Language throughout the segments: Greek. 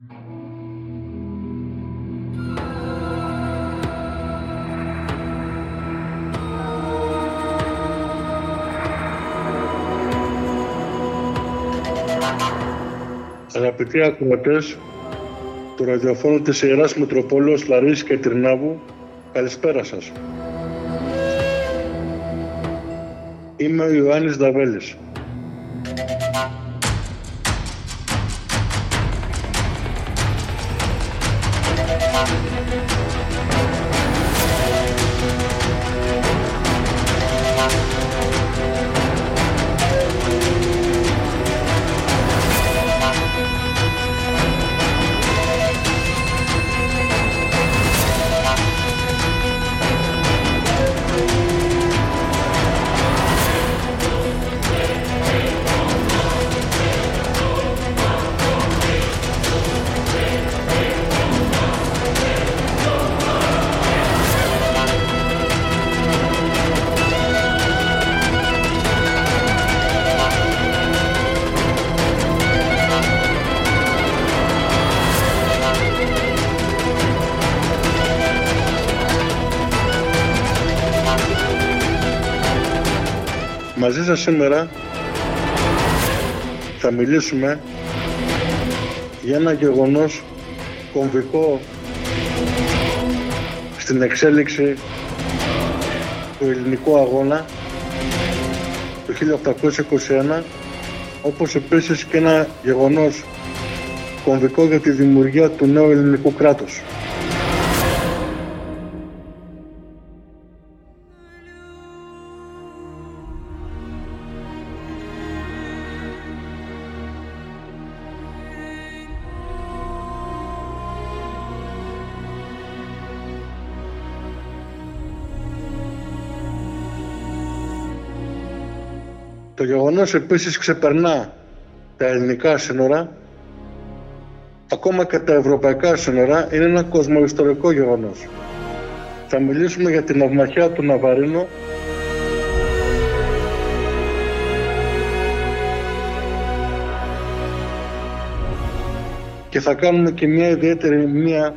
Αγαπητοί ακροατές του ραδιοφώνου της Ιεράς Μητροπόλεως Λαρίσης και Τρινάβου, καλησπέρα σας. Είμαι ο Ιωάννης Δαβέλης. Μαζί σας σήμερα θα μιλήσουμε για ένα γεγονός κομβικό στην εξέλιξη του ελληνικού αγώνα το 1821 όπως επίσης και ένα γεγονός κομβικό για τη δημιουργία του νέου ελληνικού κράτους. Γεγονός επίσης ξεπερνά τα ελληνικά σύνορα, ακόμα και τα ευρωπαϊκά σύνορα, είναι ένα κοσμοϊστορικό γεγονός. Θα μιλήσουμε για την αυμαχία του Ναβαρίνου, και θα κάνουμε και μια ιδιαίτερη μία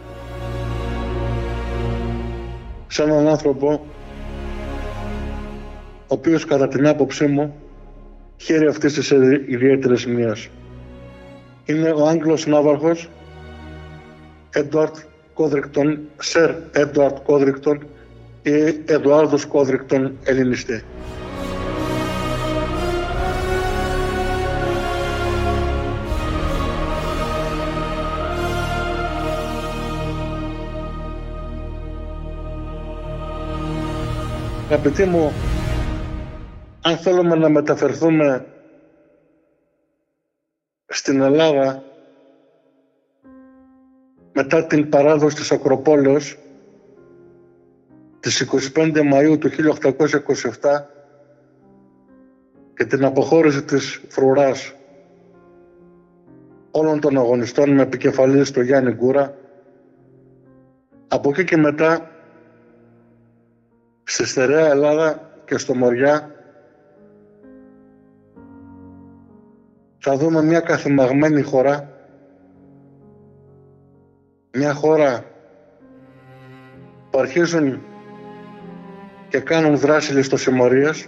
σε έναν άνθρωπο ο οποίος κατά την άποψή μου χέρι αυτής της ιδιαίτερης μίας. Είναι ο Άγγλος Ναύαρχος Έντουαρτ Κόδρικτον, Σερ Έντουαρτ Κόδρικτον ή Εδουάρδος Κόδρικτον Ελληνιστή. Αγαπητοί μου, αν θέλουμε να μεταφερθούμε στην Ελλάδα μετά την παράδοση της Ακροπόλεως της 25 Μαΐου του 1827 και την αποχώρηση της φρουράς όλων των αγωνιστών με επικεφαλής στο Γιάννη Γκούρα από εκεί και μετά στη στερεά Ελλάδα και στο Μοριά θα δούμε μια καθημαγμένη χώρα, μια χώρα που αρχίζουν και κάνουν δράση ληστοσημωρίας,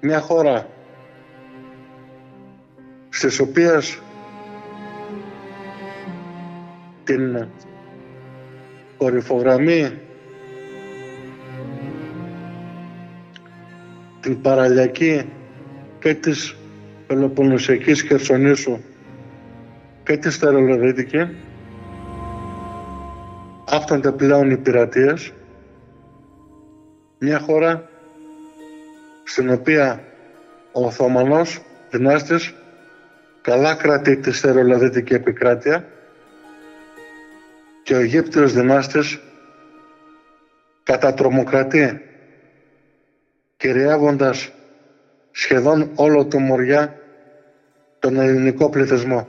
μια χώρα στις οποίες την κορυφογραμμή την παραλιακή και της Πελοποννησιακής Χερσονήσου και τη Στερεολοδίτικη άφτανται πλέον οι πειρατείες. Μια χώρα στην οποία ο Οθωμανός δυνάστης καλά κρατεί τη στερεολαδίτικη επικράτεια και ο Αιγύπτιος δυνάστης κατατρομοκρατεί κυριεύοντας σχεδόν όλο το Μοριά τον ελληνικό πληθυσμό.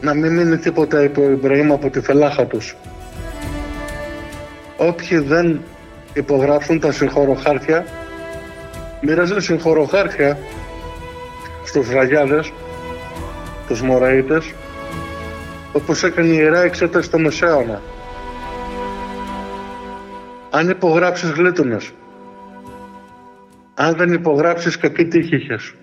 Να μην μείνει τίποτα υπό Ιμπραήμ από τη φελάχα τους. Όποιοι δεν υπογράψουν τα συγχωροχάρτια μοιράζουν συγχωροχάρτια στους ραγιάδες, τους Μωραΐτες όπως έκανε η Ιερά Εξέταση στο Μεσαίωνα. Αν υπογράψεις γλίτωνες, αν δεν υπογράψεις κακή τύχη είχες.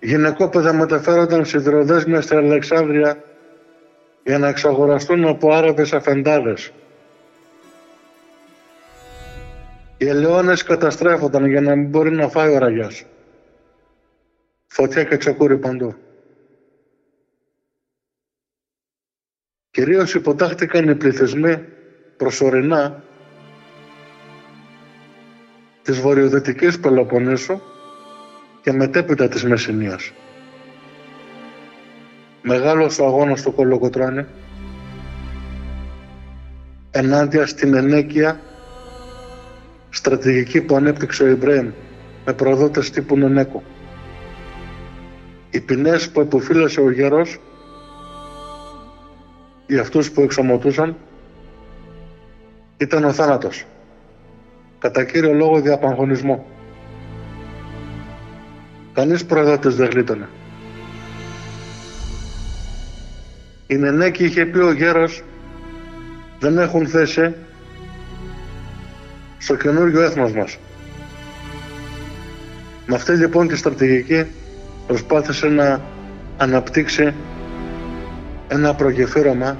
Γυναικόπαιδα μεταφέρονταν σιδηροδέσμια στην Αλεξάνδρεια για να εξαγοραστούν από Άραβες αφεντάδες. Οι ελαιώνες καταστρέφονταν για να μην μπορεί να φάει ο ραγιάς. Φωτιά και τσακούρι παντού. Κυρίως υποτάχτηκαν οι πληθυσμοί προσωρινά της βορειοδυτικής Πελοποννήσου και μετέπειτα της Μεσσηνίας. Μεγάλος ο αγώνας στο Κολοκοτρώνη ενάντια στην ενέκεια στρατηγική που ανέπτυξε ο Ιμπραήμ με προδότες τύπου Νενέκο. Οι ποινές που εποφύλασε ο γέρος για αυτούς που εξομωτούσαν ήταν ο θάνατος. Κατά κύριο λόγο διαπαγχωνισμό. Κανείς προδότης δεν γλίτωνε. Η Νενέκη είχε πει ο γέρος δεν έχουν θέση στο καινούριο έθνος μας. Με αυτή λοιπόν τη στρατηγική προσπάθησε να αναπτύξει ένα προγεφύρωμα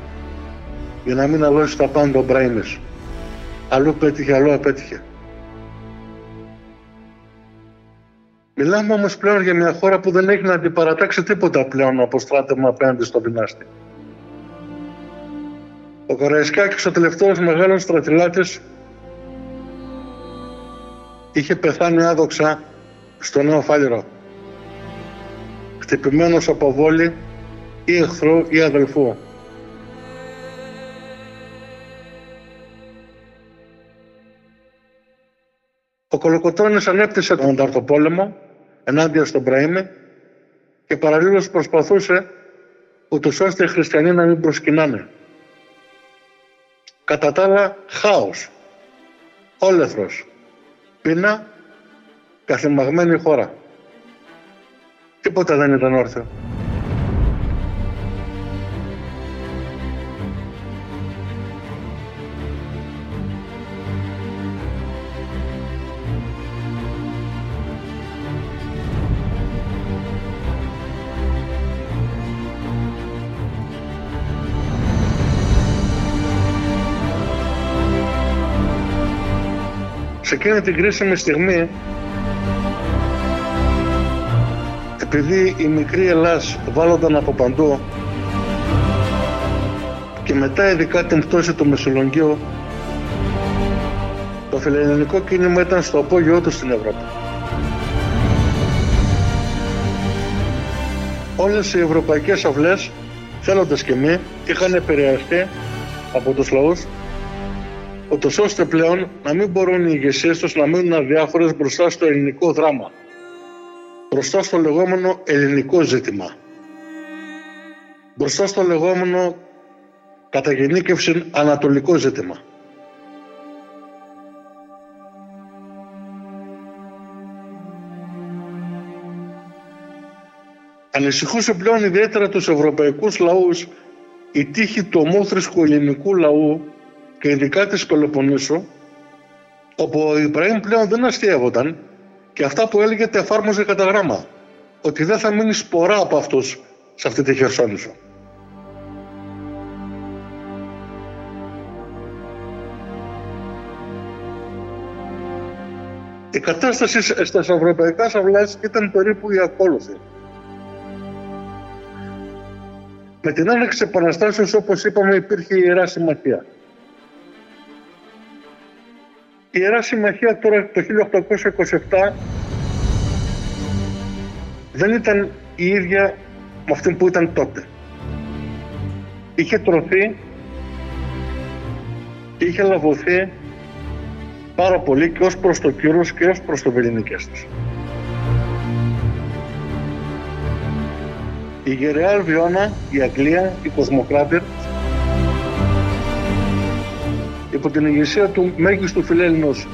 για να μην αλώσει τα πάντα ο Μπράιμες. Αλλού πέτυχε, αλλού απέτυχε. Μιλάμε όμως πλέον για μια χώρα που δεν έχει να αντιπαρατάξει τίποτα πλέον από στράτευμα απέναντι στο δυνάστη. Ο Καραϊσκάκης, ο τελευταίος μεγάλος στρατηλάτης, είχε πεθάνει άδοξα στο Νέο Φάλιρο. Χτυπημένος από βόλη ή εχθρού ή αδελφού. Ο Κολοκοτρώνης ανέπτυσε τον Ανταρτοπόλεμο ενάντια στον Πραήμι και παραλλήλως προσπαθούσε ούτως ώστε οι χριστιανοί να μην προσκυνάνε. Κατά τα άλλα, χάος, όλεθρος, πείνα, καθημαγμένη χώρα. Τίποτα δεν ήταν όρθιο. Σε εκείνη την κρίσιμη στιγμή επειδή η μικρή Ελλάς βάλλονταν από παντού και μετά ειδικά την πτώση του Μεσολογγίου το φιλελληνικό κίνημα ήταν στο απόγειό του στην Ευρώπη. Όλες οι ευρωπαϊκές αυλές, θέλοντας και μη, είχαν επηρεαστεί από τους λαούς ούτως ώστε πλέον να μην μπορούν οι ηγεσίες τους να μείνουν αδιάφορες μπροστά στο ελληνικό δράμα. Μπροστά στο λεγόμενο ελληνικό ζήτημα. Μπροστά στο λεγόμενο κατά γενίκευση ανατολικό ζήτημα. Ανησυχούσε πλέον ιδιαίτερα τους ευρωπαϊκούς λαούς η τύχη του ομόθρησκου ελληνικού λαού και ειδικά της Πελοποννήσου όπου ο Ιμπραήμ πλέον δεν αστείευονταν και αυτά που έλεγε τα εφάρμοζε κατά γράμμα. Ότι δεν θα μείνει σπορά από αυτούς σε αυτή τη χερσόνησο. Η κατάσταση στα ευρωπαϊκά σαυλάς ήταν περίπου η ακόλουθη. Με την άνοιξη επαναστάσεως, όπως είπαμε, υπήρχε η Ιερά Συμμαχία. Η Ιερά Συμμαχία τώρα το 1827 δεν ήταν η ίδια με αυτή που ήταν τότε. Είχε τρωθεί και είχε λαβωθεί πάρα πολύ και ως προς το κύρος και ως προς το βεληνικές της. Η Γερεά Αλβιώνα, η Αγγλία, η Κοσμοκράτερ υπό την ηγεσία του μέγιστου φιλέλληνος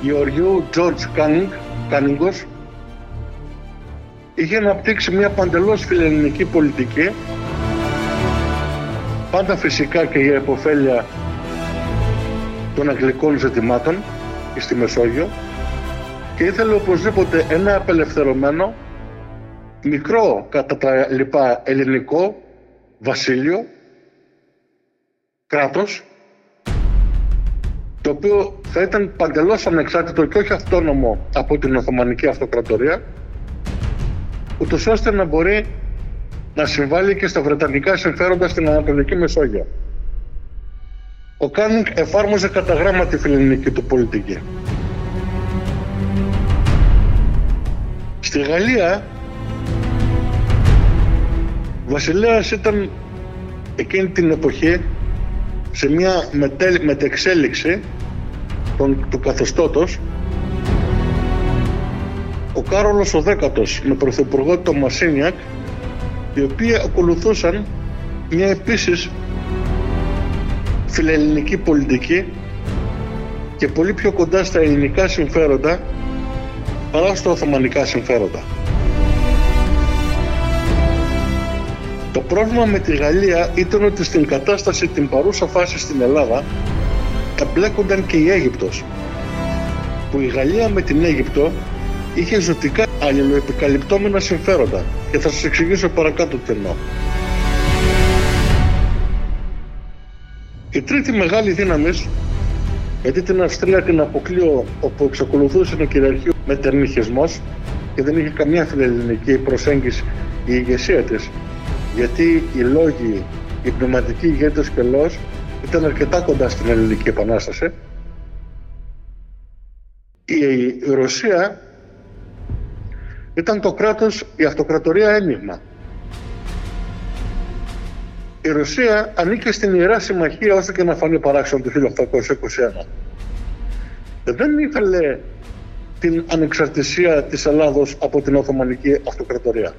Γεωργιού Τζόρτζ Κάνιγκος είχε αναπτύξει μια παντελώς φιλελληνική πολιτική πάντα φυσικά και για υποφέλεια των αγγλικών ζητημάτων στη Μεσόγειο και ήθελε οπωσδήποτε ένα απελευθερωμένο μικρό κατά τα λοιπά ελληνικό βασίλειο κράτος το οποίο θα ήταν παντελώς ανεξάρτητο και όχι αυτόνομο από την Οθωμανική Αυτοκρατορία ούτως ώστε να μπορεί να συμβάλλει και στα βρετανικά συμφέροντα στην Ανατολική Μεσόγειο. Ο Κάνινγκ εφάρμοζε κατά γράμμα τη φιλελληνική του πολιτική. Στη Γαλλία, ο βασιλέας ήταν εκείνη την εποχή σε μια μετεξέλιξη του καθεστώτος ο Κάρολος ο Δέκατος με πρωθυπουργό τον Μαρτινιάκ οι οποίοι ακολουθούσαν μια επίσης φιλελληνική πολιτική και πολύ πιο κοντά στα ελληνικά συμφέροντα παρά στα οθωμανικά συμφέροντα. Το πρόβλημα με τη Γαλλία ήταν ότι στην κατάσταση την παρούσα φάση στην Ελλάδα εμπλέκονταν και η Αίγυπτος που η Γαλλία με την Αίγυπτο είχε ζωτικά αλληλοεπικαλυπτόμενα συμφέροντα και θα σας εξηγήσω παρακάτω τι εννοώ. Η τρίτη μεγάλη δύναμη, γιατί την Αυστρία την αποκλείω όπου εξακολουθούσε να κυριαρχεί με τερνιχισμός και δεν είχε καμιά φιλελληνική προσέγγιση η ηγεσία της, γιατί οι λόγοι, οι πνευματικοί ηγέτες και λόγος ήταν αρκετά κοντά στην Ελληνική Επανάσταση. Η Ρωσία ήταν το κράτος, η αυτοκρατορία ένιγμα. Η Ρωσία ανήκε στην Ιερά Συμμαχία όσο και να φανεί παράξενο το 1821. Δεν ήθελε την ανεξαρτησία της Ελλάδος από την Οθωμανική Αυτοκρατορία.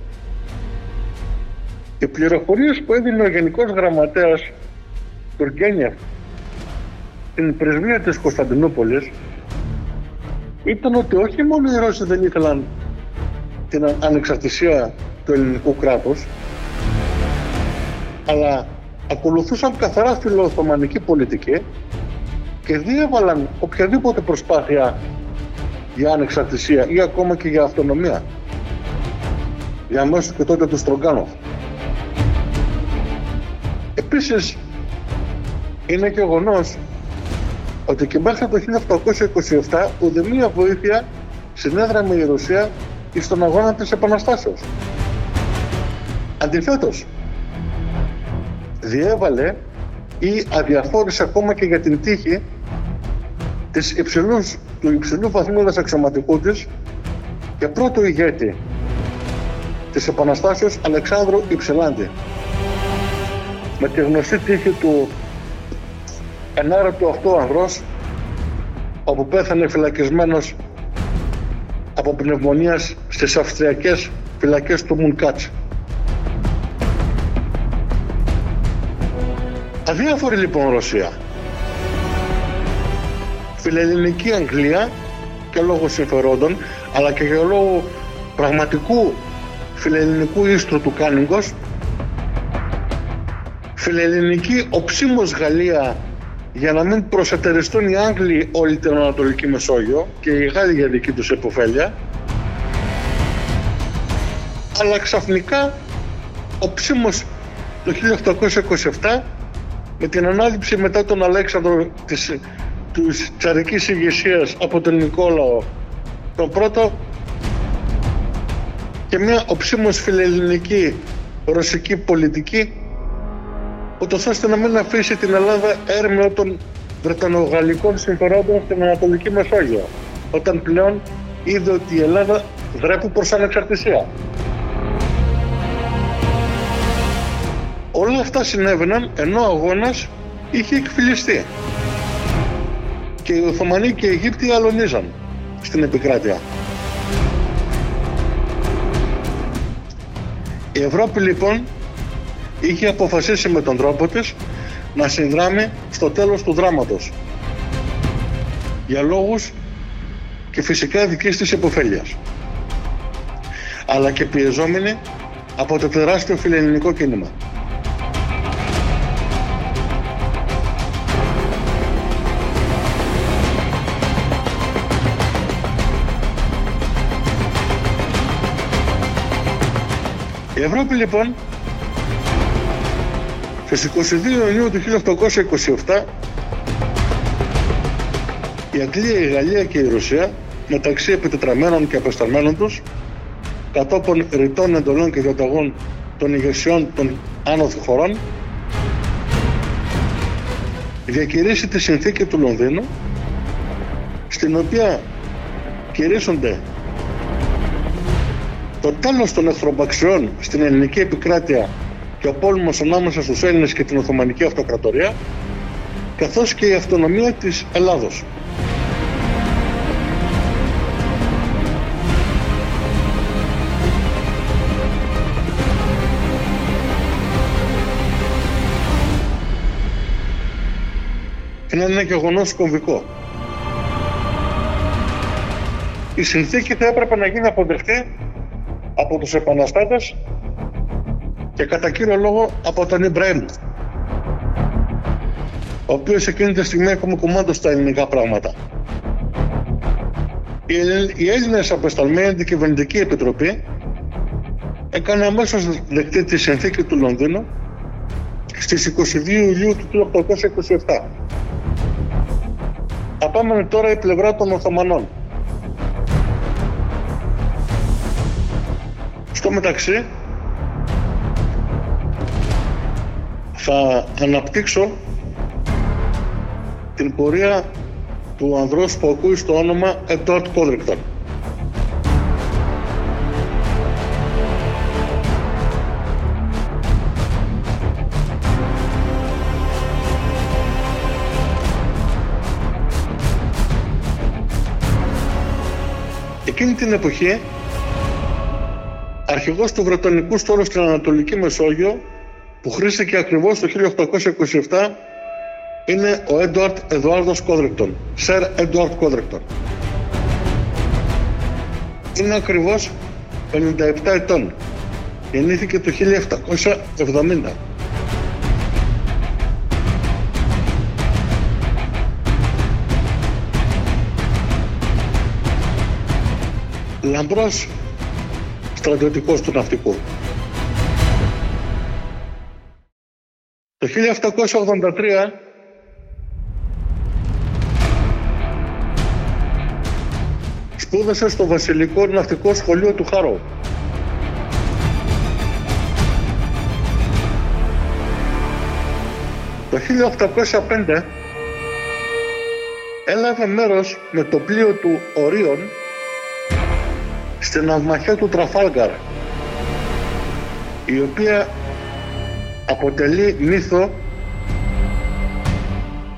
Οι πληροφορίες που έδινε ο Γενικός Γραμματέας Τουρκένιεφ στην πρεσβεία της Κωνσταντινούπολης ήταν ότι όχι μόνο οι Ρώσοι δεν ήθελαν την ανεξαρτησία του ελληνικού κράτους αλλά ακολουθούσαν καθαρά φιλοοθωμανική πολιτική και διέβαλαν οποιαδήποτε προσπάθεια για ανεξαρτησία ή ακόμα και για αυτονομία για μέσω και τότε του Στρογκάνοφ. Επίσης είναι γεγονός ότι και μέχρι το 1827 ουδέμια βοήθεια συνέδραμε η Ρωσία στον αγώνα της Επαναστάσεως. Αντιθέτως, διέβαλε ή αδιαφόρησε ακόμα και για την τύχη της υψηλούς, του υψηλού βαθμού αξιωματικού της και πρώτο ηγέτη της Επαναστάσεως Αλεξάνδρου Υψηλάντη με τη γνωστή τύχη του ενάρετου αυτού ανδρός όπου πέθανε φυλακισμένος από πνευμονίας στις αυστριακές φυλακές του Μουνκάτς. Αδιάφορη λοιπόν Ρωσία. Φιλελληνική Αγγλία και λόγω συμφερόντων αλλά και για λόγω πραγματικού φιλελληνικού ίστρου του Κάνιγκος φιλελληνική οψίμως Γαλλία για να μην προσετεριστούν οι Άγγλοι όλη την Ανατολική Μεσόγειο και οι Γάλλοι για δική τους επωφέλεια. Αλλά ξαφνικά ο ψήμος το 1827 με την ανάληψη μετά τον Αλέξανδρο της, της τσαρικής ηγεσίας από τον Νικόλαο τον πρώτο και μια οψίμως φιλελληνική ρωσική πολιτική ούτως ώστε να μην αφήσει την Ελλάδα έρμεο των Βρετανογαλλικών συμφερόντων στην Ανατολική Μεσόγειο όταν πλέον είδε ότι η Ελλάδα βρέπει προς ανεξαρτησία. Όλα αυτά συνέβαιναν ενώ ο αγώνας είχε εκφυλιστεί και οι Οθωμανοί και οι Αιγύπτιοι αλωνίζαν στην επικράτεια. Η Ευρώπη λοιπόν είχε αποφασίσει με τον τρόπο της να συνδράμει στο τέλος του δράματος για λόγους και φυσικά δικής της υποφέλειας αλλά και πιεζόμενη από το τεράστιο φιλελληνικό κίνημα. Η Ευρώπη λοιπόν στις 22 Ιουνίου του 1827 η Αγγλία, η Γαλλία και η Ρωσία μεταξύ επιτετραμένων και απεσταλμένων τους κατόπιν ρητών εντολών και διαταγών των ηγεσιών των άνωθων χωρών διακηρύσει τη συνθήκη του Λονδίνου στην οποία κηρύσσονται το τέλος των εχθροπαξιών στην ελληνική επικράτεια και ο πόλεμος ανάμεσα στους Έλληνες και την Οθωμανική Αυτοκρατορία καθώς και η αυτονομία της Ελλάδος. Είναι ένα γεγονός κομβικό. Η συνθήκη θα έπρεπε να γίνει αποδεκτή από τους επαναστάτες και κατά κύριο λόγο από τον Ιμπραήμ ο οποίος εκείνη τη στιγμή έχουμε κουμάντο στα ελληνικά πράγματα. Οι Έλληνες απεσταλμένοι αντικυβερνητική επιτροπή έκανε αμέσως δεκτή τη συνθήκη του Λονδίνου στις 22 Ιουλίου του 1827. Απάμενε τώρα η πλευρά των Οθωμανών. Στο μεταξύ θα αναπτύξω την πορεία του ανδρός που ακούει στο όνομα Edward Codrington. Εκείνη την εποχή αρχηγός του Βρετανικού στόλου στην Ανατολική Μεσόγειο που χρήστηκε ακριβώς το 1827 είναι ο Έντουαρτ Εδουάρδος Κόδρεκτον, Σερ Έντουαρτ Κόδρεκτον. Είναι ακριβώς 57 ετών. Γεννήθηκε το 1770. Λαμπρός στρατιωτικός του ναυτικού. Το 1783 σπούδασε στο Βασιλικό Ναυτικό Σχολείο του Χάρο. Το 1805 έλαβε μέρος με το πλοίο του Ορίων στην ναυμαχία του Τραφάλγκαρ η οποία αποτελεί μύθο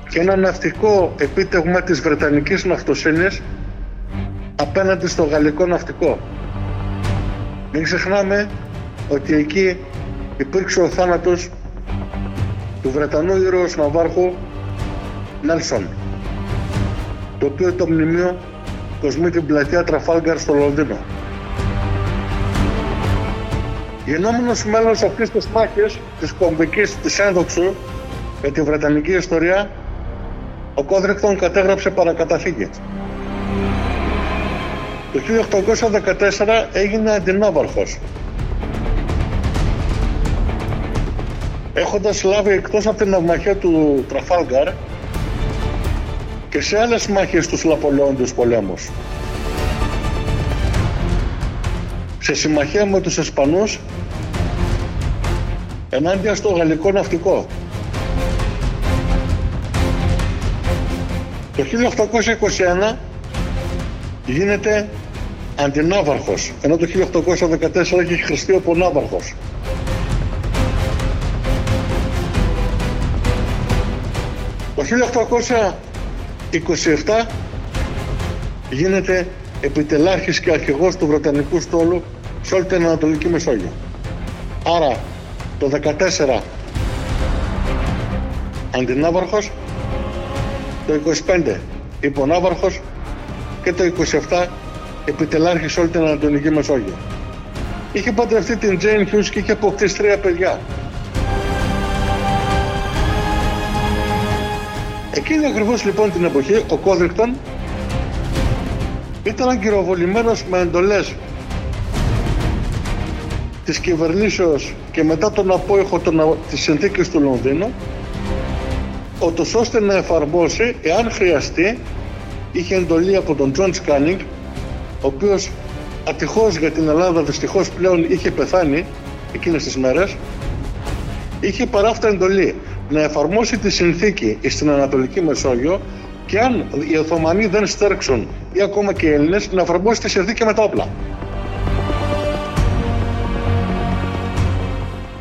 και ένα ναυτικό επίτευγμα της Βρετανικής ναυτοσύνης απέναντι στο γαλλικό ναυτικό. Μην ξεχνάμε ότι εκεί υπήρξε ο θάνατος του Βρετανού ήρωος ναυάρχου Νέλσον το οποίο το μνημείο κοσμεί την πλατεία Τραφάλγκαρ στο Λονδίνο. Γινόμενος μέλος αυτής της μάχης, της κομβικής της ένδοξου για τη Βρετανική ιστορία, ο Κόδρικτον κατέγραψε παρακαταθήκη. Το 1814 έγινε αντινάβαρχος. Έχοντας λάβει εκτός από την ναυμαχία του Τραφάλγκαρ και σε άλλες μάχες τους Λαπολεόντους πολέμους. Σε συμμαχία με τους Ισπανούς ενάντια στο γαλλικό ναυτικό. Το 1821 γίνεται αντινάβαρχος, ενώ το 1814 έχει χρηστεί ο πονάβαρχος. Το 1827 γίνεται επιτελάρχης και αρχηγός του Βρετανικού στόλου σε όλη την Ανατολική Μεσόγειο. Άρα το 14 αντινάβαρχος, το 25 υπονάβαρχος και το 27 επιτελάρχης σε όλη την Ανατολική Μεσόγειο. Είχε παντρευτεί την Jane Hughes και είχε αποκτήσει τρία παιδιά. Εκείνη ακριβώς λοιπόν την εποχή ο Κόδριγκτον ήταν αγκυροβολημένος με εντολές της κυβερνήσεως και μετά τον απόηχο των, της συνθήκης του Λονδίνου ούτως ώστε να εφαρμόσει, εάν χρειαστεί, είχε εντολή από τον Τζορτζ Κάνινγκ, ο οποίος ατυχώς για την Ελλάδα δυστυχώς πλέον είχε πεθάνει εκείνες τις μέρες, είχε παράφτα εντολή να εφαρμόσει τη συνθήκη στην Ανατολική Μεσόγειο και αν οι Οθωμανοί δεν στέρξουν ή ακόμα και οι Έλληνες να εφαρμόσει τη συνθήκη με τα όπλα.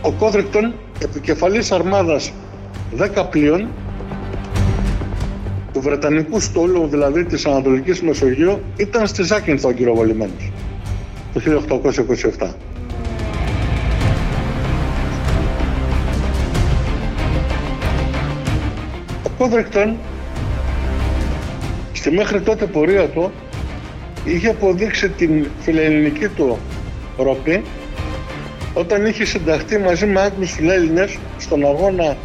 Ο Κόδρικτον, επικεφαλής αρμάδας 10 πλοίων του Βρετανικού στόλου, δηλαδή της Ανατολικής Μεσογείου, ήταν στη Ζάκυνθο αγκυροβολημένος το 1827. Ο Κόδρικτον στη μέχρι τότε πορεία του είχε αποδείξει την φιλελληνική του ροπή όταν είχε συνταχθεί μαζί με Άγγλους φιλέλληνες στον αγώνα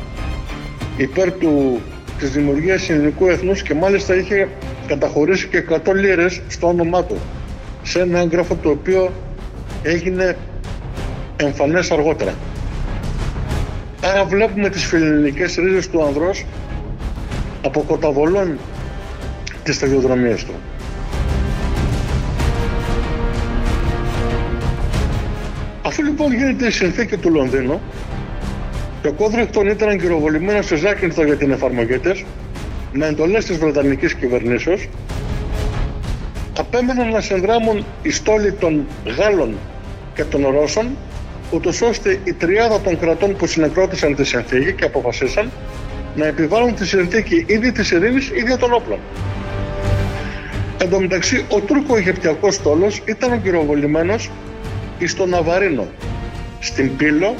υπέρ του, της δημιουργίας ελληνικού εθνούς και μάλιστα είχε καταχωρήσει και 100 λίρες στο όνομά του σε ένα έγγραφο το οποίο έγινε εμφανές αργότερα. Άρα βλέπουμε τις φιλελληνικές ρίζες του ανδρός αποκοταβολών τις σταδιοδρομίες του. Αφού λοιπόν γίνεται η συνθήκη του Λονδίνου και ο Κόδρικτον ήταν αγκυροβολημένο σε Ζάκυνθο για την εφαρμογή τη, με εντολές της Βρετανικής κυβερνήσεως, απέμεναν να συνδράμουν οι στόλοι των Γάλλων και των Ρώσων, ούτως ώστε η τριάδα των κρατών που συνεκρότησαν τη συνθήκη και αποφασίσαν να επιβάλλουν τη συνθήκη ήδη της ειρήνης ήδη των όπλων. Εν τω μεταξύ, ο Τούρκο-Αιγυπτιακό στόλος ήταν αγκυροβολημένο στο Ναβαρίνο, στην Πύλο,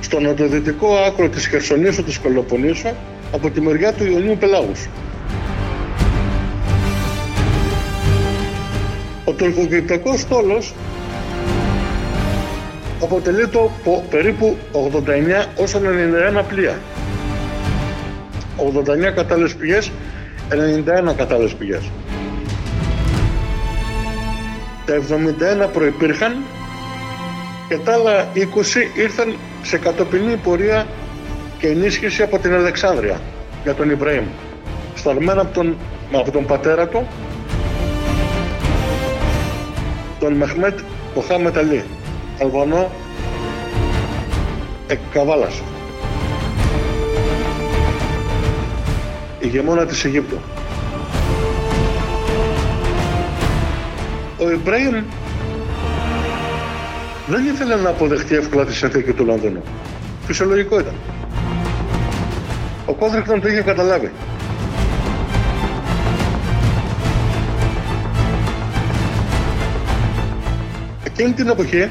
στο νοτιοδυτικό άκρο της Χερσονήσου της Πελοποννήσου από τη μεριά του Ιωνίου Πελάγους. Ο τουρκοκυπριακός στόλος αποτελεί το περίπου 89 ως 91 πλοία. 89 κατάλληλες πηγές, 91 κατάλληλες πηγές. Τα 71 προϋπήρχαν και τα άλλα 20 ήρθαν σε κατοπινή πορεία και ενίσχυση από την Αλεξάνδρεια για τον Ιμπραήμ. Σταλμένα από τον, από τον πατέρα του, τον Μεχμέτ Μοχάμετ Αλή, Αλβανό εκ Καβάλας. ηγεμόνα της Αιγύπτου. Ο Ιμπραήμ δεν ήθελε να αποδεχτεί εύκολα τη συνθήκη του Λονδίνου. Φυσιολογικό ήταν. Ο Κόδρικτον το είχε καταλάβει. Εκείνη την εποχή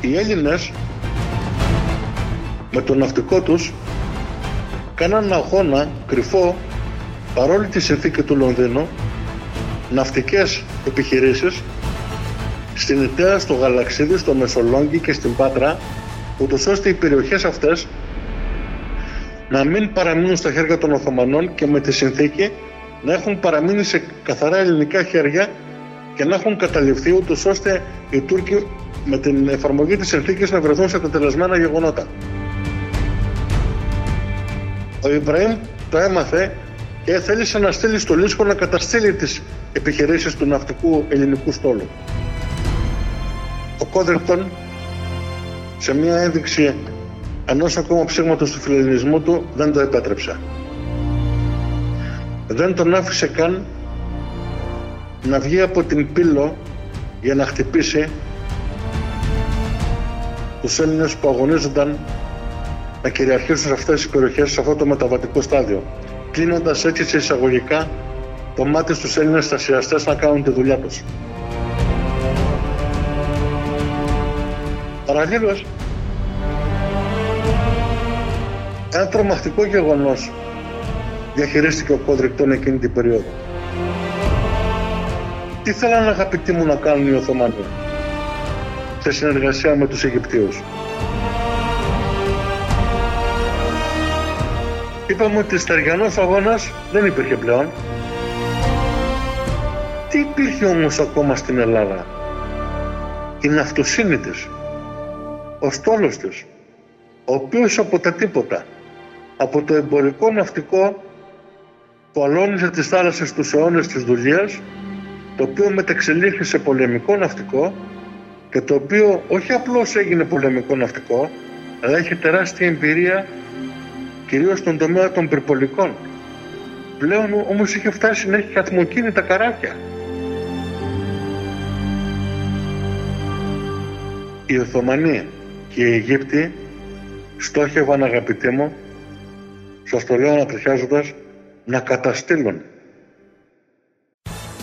οι Έλληνες με το ναυτικό τους κάναν αγώνα κρυφό παρόλη τη συνθήκη του Λονδίνου ναυτικές επιχειρήσεις στην Ιταία, στο Γαλαξίδι, στο Μεσολόγγι και στην Πάτρα ούτως ώστε οι περιοχές αυτές να μην παραμείνουν στα χέρια των Οθωμανών και με τη συνθήκη να έχουν παραμείνει σε καθαρά ελληνικά χέρια και να έχουν καταληφθεί ούτως ώστε οι Τούρκοι με την εφαρμογή της συνθήκης να βρεθούν σε τελεσμένα γεγονότα. Ο Ιμπραήμ το έμαθε και θέλησε να στείλει στο Λίσκο να καταστήλει τις επιχειρήσεις του ναυτικού ελληνικού στόλου. Ο Κόδρεκτον σε μια ένδειξη ενός ακόμα ψήγματος του φιλελληνισμού του δεν το επέτρεψε. Δεν τον άφησε καν να βγει από την πύλο για να χτυπήσει τους Έλληνες που αγωνίζονταν να κυριαρχήσουν σε αυτές τις περιοχές σε αυτό το μεταβατικό στάδιο κλείνοντας έτσι σε εισαγωγικά το μάτι στους Έλληνες στασιαστές να κάνουν τη δουλειά τους. Παραλλήλως, ένα τρομακτικό γεγονός διαχειρίστηκε ο Κόδρικτον εκείνη την περίοδο. Τι θέλανε αγαπητοί μου να κάνουν οι Οθωμανοί σε συνεργασία με τους Αιγυπτίους; Είπαμε ότι στεριανός αγώνας δεν υπήρχε πλέον. Τι υπήρχε όμως ακόμα στην Ελλάδα. Η ναυτοσύνη της, ο στόλος της, ο οποίος από τα τίποτα, από το εμπορικό ναυτικό που αλώνιζε τις θάλασσες τους αιώνες της δουλείας, το οποίο μεταξελίχθηκε σε πολεμικό ναυτικό και το οποίο όχι απλώς έγινε πολεμικό ναυτικό, αλλά έχει τεράστια εμπειρία κυρίως στον τομέα των πυρπολικών. Πλέον όμως είχε φτάσει να έχει καθμοκίνητα καράβια. Οι Οθωμανοί και οι Αιγύπτιοι στόχευαν αγαπητοί μου, σας το λέω ανατριχιάζοντας, να καταστήλουν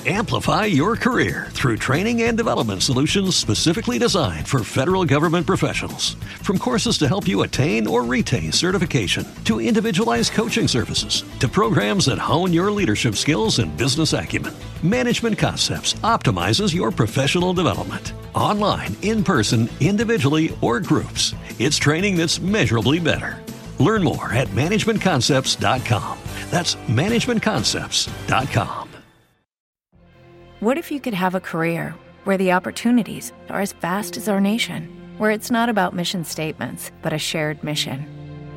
Amplify your career through training and development solutions specifically designed for federal government professionals. From courses to help you attain or retain certification, to individualized coaching services, to programs that hone your leadership skills and business acumen, Management Concepts optimizes your professional development. Online, in person, individually, or groups, it's training that's measurably better. Learn more at managementconcepts.com. That's managementconcepts.com. What if you could have a career where the opportunities are as vast as our nation, where it's not about mission statements, but a shared mission?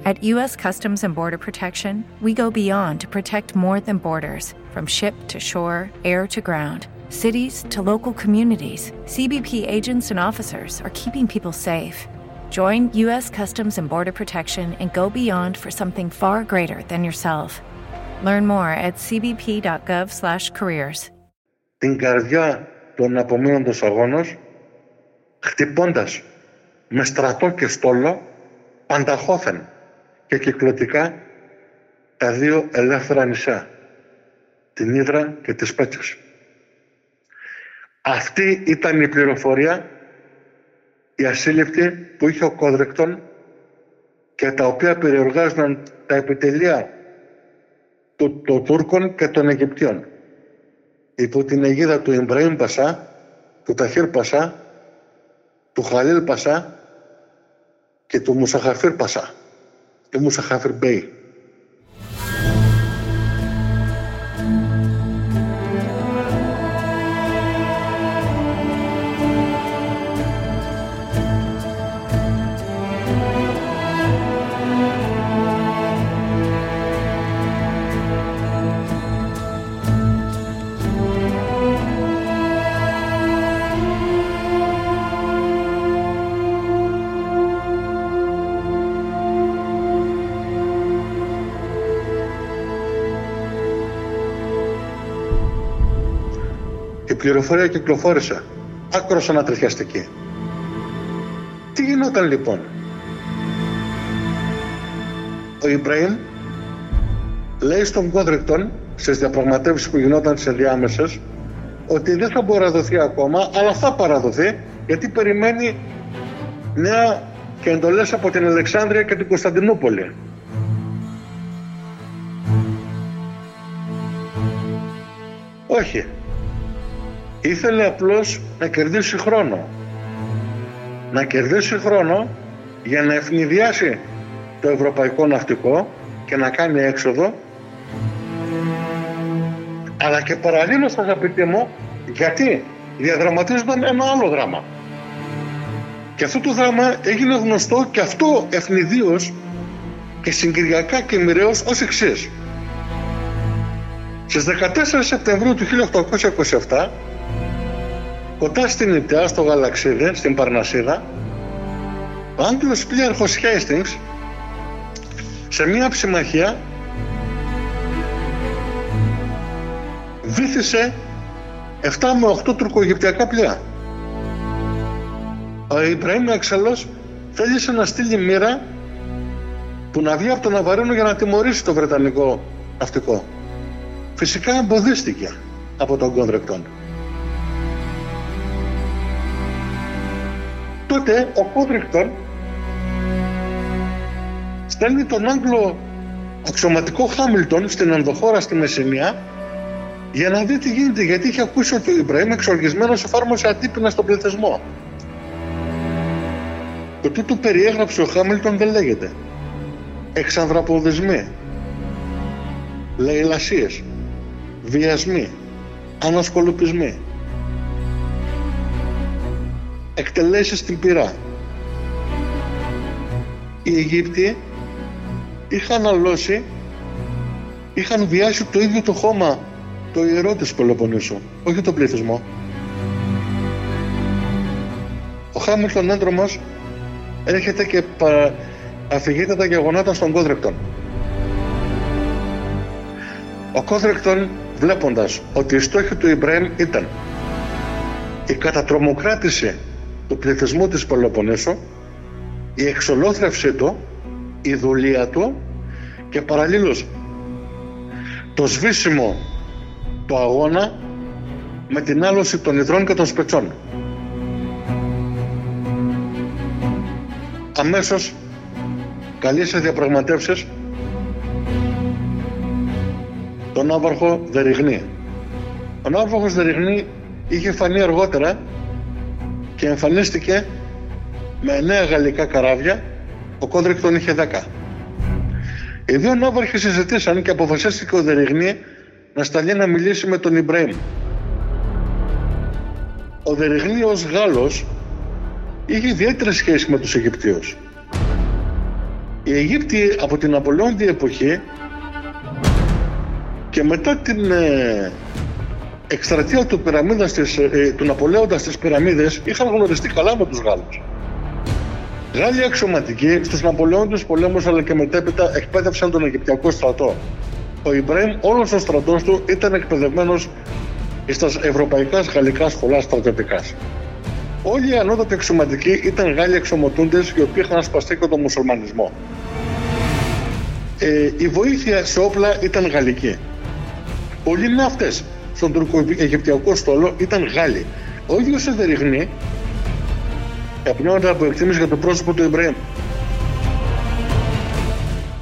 At U.S. Customs and Border Protection, we go beyond to protect more than borders from ship to shore, air to ground, cities to local communities. CBP agents and officers are keeping people safe. Join U.S. Customs and Border Protection and go beyond for something far greater than yourself. Learn more at cbp.gov/careers. την καρδιά των απομείνοντος αγώνος χτυπώντας με στρατό και στόλο πανταχώθεν και κυκλωτικά τα δύο ελεύθερα νησιά, την Ήδρα και τις Πέτσες. Αυτή ήταν η πληροφορία, η ασύλληπτη που είχε ο Κόδριγκτον και τα οποία περιεργάζονταν τα επιτελεία των Τούρκων και των Αιγυπτίων υπό την αιγίδα του Ιμπραήμ Πασά, του Ταχίρ Πασά, του Χαλίλ Πασά και του Μουσαχαφίρ Πασά, του Μουσαχαφίρ Μπέι. Πληροφορία κυκλοφόρησε. Άκρος ανατριχιαστική. Τι γινόταν λοιπόν; Ο Ιμπραήμ λέει στον Κόδρικτον στις διαπραγματεύσεις που γινόταν σε διάμεσες ότι δεν θα μπορεί να δοθεί ακόμα αλλά θα παραδοθεί γιατί περιμένει νέα και εντολές από την Αλεξάνδρεια και την Κωνσταντινούπολη. Όχι. Ήθελε απλώς να κερδίσει χρόνο. Να κερδίσει χρόνο για να ευνηδιάσει το ευρωπαϊκό ναυτικό και να κάνει έξοδο αλλά και παραλλήλως αγαπητοί μου γιατί διαδραματίζονταν ένα άλλο δράμα και αυτό το δράμα έγινε γνωστό και αυτό ευνηδίως και συγκυριακά και μοιραίως ως εξής. Στις 14 Σεπτεμβρίου του 1827 κοντά στην Ιταία, στο Γαλαξίδε, στην Παρνασίδα ο Άγγελος πλήρχος Χέιστινγκς σε μια ψημαχία βήθησε 7 με 8 τουρκογυπτιακά πλοία. Ο Ιμπραήμ Έξαλλος θέλησε να στείλει μοίρα που να βγει από τον Ναβαρίνο για να τιμωρήσει το Βρετανικό ναυτικό. Φυσικά εμποδίστηκε από τον Κόνδρεκτον. Τότε ο Κόνδρεκτον στέλνει τον Άγγλο αξιωματικό Χάμιλτον στην ενδοχώρα στη Μεσσηνία για να δει τι γίνεται γιατί είχε ακούσει ότι ο Ιμπραήμ εξοργισμένος εφάρμοσε ατύπηνα στον πληθυσμό. Το τι του περιέγραψε ο Χάμιλτον δεν λέγεται. Εξανδραποδεσμοί, λαϊλασίες, βιασμοί, ανασκολουπισμοί, εκτελέσεις στην πυρά. Οι Αιγύπτιοι είχαν αλώσει, είχαν βιάσει το ίδιο το χώμα, το ιερό της Πελοποννήσου, όχι το πληθυσμό. Ο Χάμιλτον έντρομος έρχεται και παρα... αφηγείται τα γεγονότα στον Κόδρεκτον. Ο Κόδρεκτον βλέποντας ότι η στόχη του Ιμπραήμ ήταν η κατατρομοκράτηση του πληθυσμού της Πελοποννήσου, η εξολόθρευσή του, η δουλεία του και παραλλήλως το σβήσιμο του αγώνα με την άλωση των Υδρών και των Σπετσών. Αμέσως καλεί σε διαπραγματεύσεις τον Ναύαρχο Δεριγνύ. Ο Ναύαρχος Δεριγνύ είχε φανεί αργότερα και εμφανίστηκε με νέα γαλλικά καράβια, ο Κόδριγκτον είχε 10. Οι δύο Ναύαρχοι συζητήσαν και αποφασίστηκε ο Δεριγνύ να σταλεί να μιλήσει με τον Ιμπραήμ. Ο Δεριγνή ως Γάλλος είχε ιδιαίτερη σχέση με τους Αιγυπτίους. Οι Αιγύπτιοι από την Απολώντη εποχή και μετά την ε, εκστρατεία του, στις, ε, του Ναπολέοντας στις πυραμίδες είχαν γνωριστεί καλά με τους Γάλλους. Γάλλοι αξιωματικοί στους Ναπολέοντες πολέμους αλλά και μετέπειτα εκπαίδευσαν τον Αιγυπτιακό στρατό. Ο Ιμπραήμ όλος ο στρατός του ήταν εκπαιδευμένος στα ευρωπαϊκά γαλλικά σχολά στρατιωτικά. Όλοι οι ανώτατοι εξωματικοί ήταν Γάλλοι εξωματούντε οι οποίοι είχαν ασπαστεί και τον μουσουλμανισμό. Ε, η βοήθεια σε όπλα ήταν γαλλική. Πολλοί ναύτε στον τουρκο-αιγυπτιακό στόλο ήταν Γάλλοι. Ο ίδιος ο Δεριγνή, από εκτίμηση για το πρόσωπο του Ιμπραήμ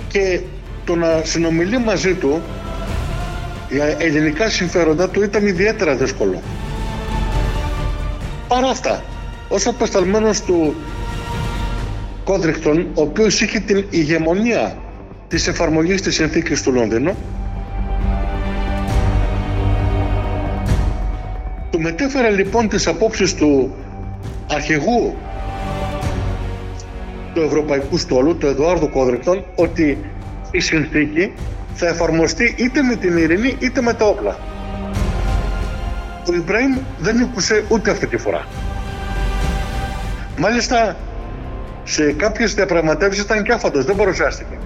και το να συνομιλεί μαζί του για ελληνικά συμφέροντα του ήταν ιδιαίτερα δύσκολο. Παρά αυτά, ως απεσταλμένος του Κόντρικτον, ο οποίος είχε την ηγεμονία της εφαρμογής της συνθήκης του Λονδίνου, του μετέφερε λοιπόν τις απόψεις του αρχηγού του Ευρωπαϊκού Στόλου, του Εδουάρδου Κόδριγκτον, ότι η συνθήκη θα εφαρμοστεί είτε με την ειρήνη είτε με τα όπλα ο Ιμπραήμ δεν ήκουσε ούτε αυτή τη φορά. Μάλιστα, σε κάποιες διαπραγματεύσεις ήταν και άφαντος, δεν παρουσιάστηκε.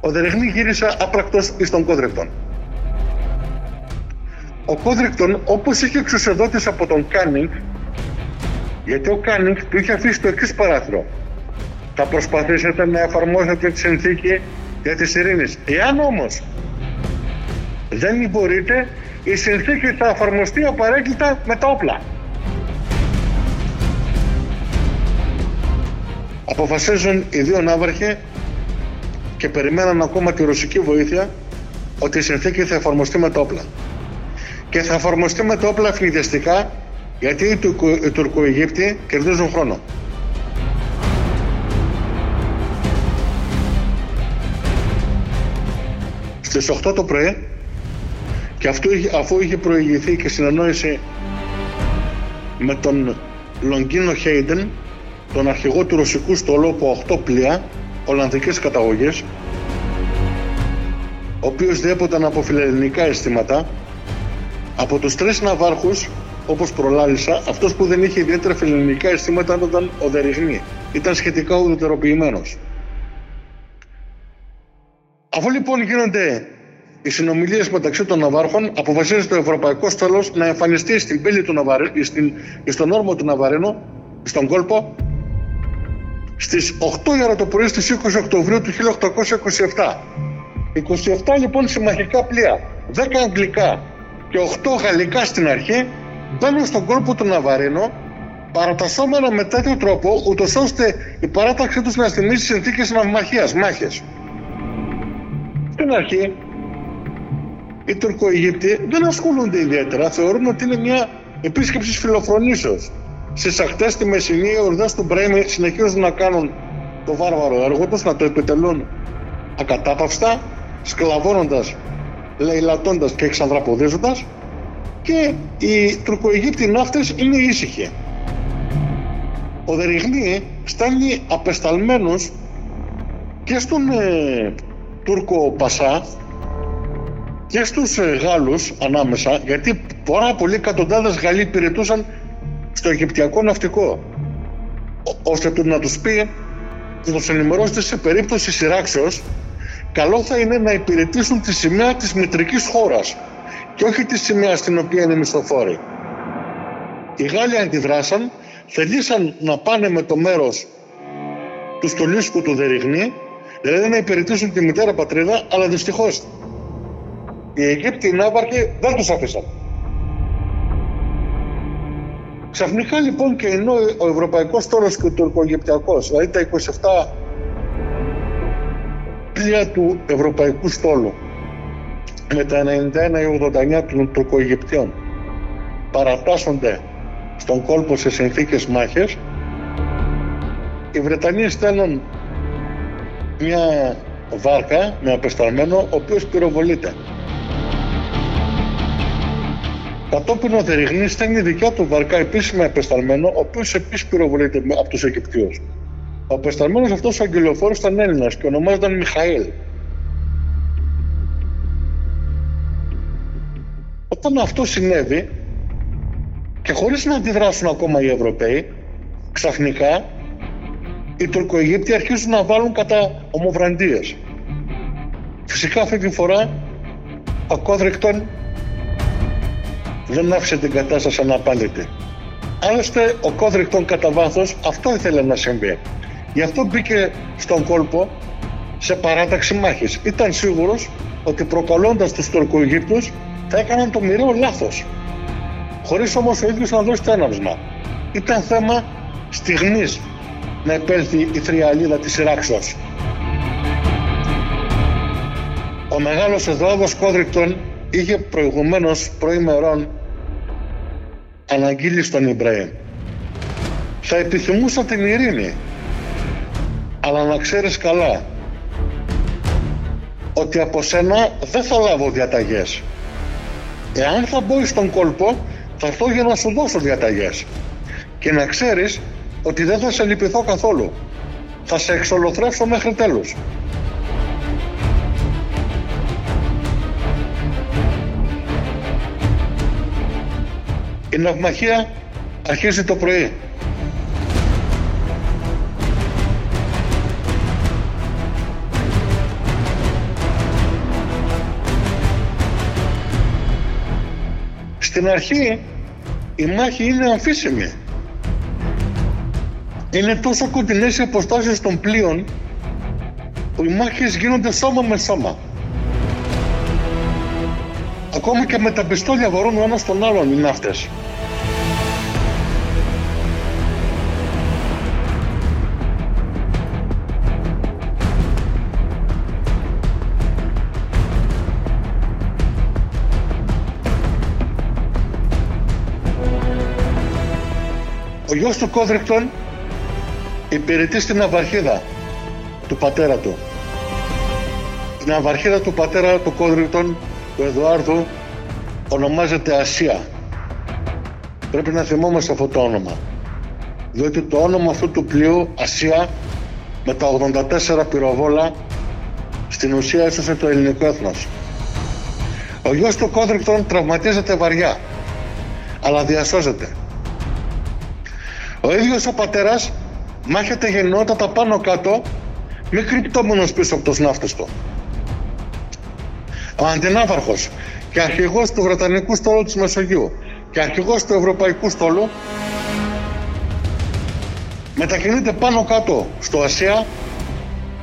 Ο Δεριγνύ γύρισε άπρακτος εις τον Κόδριγκτον. Ο Κόδριγκτον, όπως είχε εξουσιοδοτηθεί από τον Κάνινγκ, γιατί ο Κάνινγκ του είχε αφήσει το εξής παράθυρο. Θα προσπαθήσετε να εφαρμόσετε τη συνθήκη για τις ειρήνες. Εάν όμως δεν μπορείτε, η συνθήκη θα εφαρμοστεί απαραίτητα με τα όπλα. Αποφασίζουν οι δύο ναύαρχοι και περιμέναν ακόμα τη ρωσική βοήθεια ότι η συνθήκη θα εφαρμοστεί με τα όπλα. Και θα εφαρμοστεί με τα όπλα φνηδιαστικά γιατί οι Τουρκοαιγύπτιοι κερδίζουν χρόνο. στις 8 το πρωί και αυτό, αφού είχε προηγηθεί και συνεννόηση με τον Λονγκίνο Χέιντεν, τον αρχηγό του ρωσικού στόλου από 8 πλοία Ολλανδικής καταγωγής, ο οποίος διέποταν από φιλελληνικά αισθήματα, από τους τρεις ναυάρχους, όπως προλάλησα, αυτός που δεν είχε ιδιαίτερα φιλελληνικά αισθήματα ήταν ο Δεριγνή. Ήταν σχετικά ουδετεροποιημένος. Αφού λοιπόν γίνονται οι συνομιλίες μεταξύ των Ναβάρχων, αποφασίζει το Ευρωπαϊκό Στέλος να εμφανιστεί στην πύλη του Ναβαρίνου, στην, στον όρμο του Ναβαρίνου, στον κόλπο, στις 8 η ώρα το πρωί στις 20 Οκτωβρίου του 1827. 27 λοιπόν συμμαχικά πλοία, 10 αγγλικά και 8 γαλλικά στην αρχή, μπαίνουν στον κόλπο του Ναβαρίνου, παρατασσόμενα με τέτοιο τρόπο, ούτως ώστε η παράταξή τους να θυμίσει συνθήκες ναυμαχία, μάχες. Στην αρχή, οι Τουρκοαιγύπτιοι δεν ασχολούνται ιδιαίτερα. Θεωρούν ότι είναι μια επίσκεψη φιλοφρονήσεως. Στις ακτές στη Μεσσηνή, οι ορδές του Μπρέμι συνεχίζουν να κάνουν το βάρβαρο έργο τους, να το επιτελούν ακατάπαυστα, σκλαβώνοντας, λαιλατώντα και εξανδραποδίζοντα και οι Τουρκοαιγύπτιοι ναύτες είναι ήσυχοι. Ο Δεριγνή στέλνει απεσταλμένους και στον ε, Τούρκο Πασά και στους ε, Γάλλους ανάμεσα, γιατί πολλά πολλοί εκατοντάδες Γαλλοί υπηρετούσαν στο Αιγυπτιακό ναυτικό, ώστε του να τους πει, να τους ενημερώσετε σε περίπτωση σειράξεως, καλό θα είναι να υπηρετήσουν τη σημαία της μητρικής χώρας και όχι τη σημαία στην οποία είναι μισθοφόροι. Οι Γάλλοι αντιδράσαν, θελήσαν να πάνε με το μέρος τους στολίσκου του Δεριγνή, δηλαδή να υπηρετήσουν τη μητέρα πατρίδα, αλλά δυστυχώς οι Αιγύπτιοι ναύαρχοι δεν τους αφήσαν. Ξαφνικά λοιπόν και ενώ ο Ευρωπαϊκός Τόρος και ο Τουρκοαιγυπτιακός, δηλαδή τα 27 πλοία του Ευρωπαϊκού Στόλου με τα 91 ή 89 των Τουρκοαιγυπτιών παρατάσσονται στον κόλπο σε συνθήκες μάχες οι Βρετανοί στέλνουν μια βάρκα με απεσταλμένο ο οποίος πυροβολείται. Κατόπιν ο Δεριγνής στέλνει δικιά του βαρκά επίσημα επεσταλμένο, ο οποίος επίσης πυροβολείται από τους Αιγυπτιού. Ο επεσταλμένο αυτός ο αγγελοφόρος ήταν Έλληνας και ονομάζονταν Μιχαήλ. Όταν αυτό συνέβη και χωρίς να αντιδράσουν ακόμα οι Ευρωπαίοι, ξαφνικά οι Τουρκοαιγύπτιοι αρχίζουν να βάλουν κατά ομοβραντίες. Φυσικά αυτή τη φορά ο Κόδρικτον δεν άφησε την κατάσταση αναπάντητη. Άλλωστε, ο Κόδρικτον κατά βάθος αυτό ήθελε να συμβεί. Γι' αυτό μπήκε στον κόλπο σε παράταξη μάχης. Ήταν σίγουρος ότι προκαλώντας τους Τουρκοαιγύπτους θα έκαναν το μοιραίο λάθος. Χωρίς όμως ο ίδιος να δώσει τέναυσμα. Ήταν θέμα στιγμής να επέλθει η θριαλίδα της σειράξεως. Ο μεγάλος Εδώδος Κόδρικτον είχε προηγουμένως προημερών αναγγείλεις στον Ιμπραήμ. Θα επιθυμούσα την ειρήνη, αλλά να ξέρεις καλά ότι από σένα δεν θα λάβω διαταγές. Εάν θα μπω στον κόλπο, θα έρθω για να σου δώσω διαταγές. Και να ξέρεις ότι δεν θα σε λυπηθώ καθόλου. Θα σε εξολοθρεύσω μέχρι τέλους. Η ναυμαχία αρχίζει το πρωί. Στην αρχή η μάχη είναι αμφίσιμη. Είναι τόσο κοντινές οι αποστάσεις των πλοίων που οι μάχες γίνονται σώμα με σώμα. Ακόμα και με τα πιστόλια βαρούν ο ένας τον άλλον οι ναύτες. Ο γιος του Κόδρικτον υπηρετεί στην Αβαρχίδα του πατέρα του. Η ναυαρχίδα του πατέρα του Κόδριτον, του Εδουάρδου, ονομάζεται Ασία. Πρέπει να θυμόμαστε αυτό το όνομα. Διότι το όνομα αυτού του πλοίου, Ασία, με τα 84 πυροβόλα, στην ουσία έσωσε το ελληνικό έθνος. Ο γιος του Κόδρικτον τραυματίζεται βαριά, αλλά διασώζεται. Ο ίδιος ο πατέρας μάχεται γενναιότατα πάνω κάτω, μη κρυπτόμενος πίσω από το σνάφτες του. Ο αντινάβαρχος και αρχηγός του Βρετανικού στόλου της Μεσογείου και αρχηγός του Ευρωπαϊκού στόλου μετακινείται πάνω κάτω στο Ασία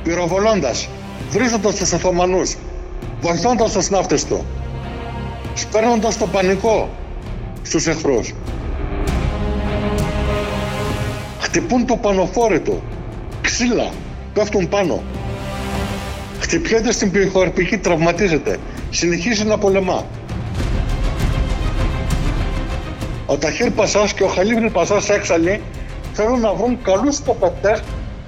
πυροβολώντας, βρίζοντας τους Οθωμανούς, βοηθώντας τους ναύτες του, σπέρνοντας το πανικό στους εχθρούς. Χτυπούν το πανοφόρι του, ξύλα, πέφτουν πάνω. Χτυπιέται στην πυροχαρπική, τραυματίζεται, συνεχίζει να πολεμά. Ο Ταχύρ Πασάς και ο Χαλίβρη Πασάς έξαλλοι θέλουν να βρουν καλούς τοπετές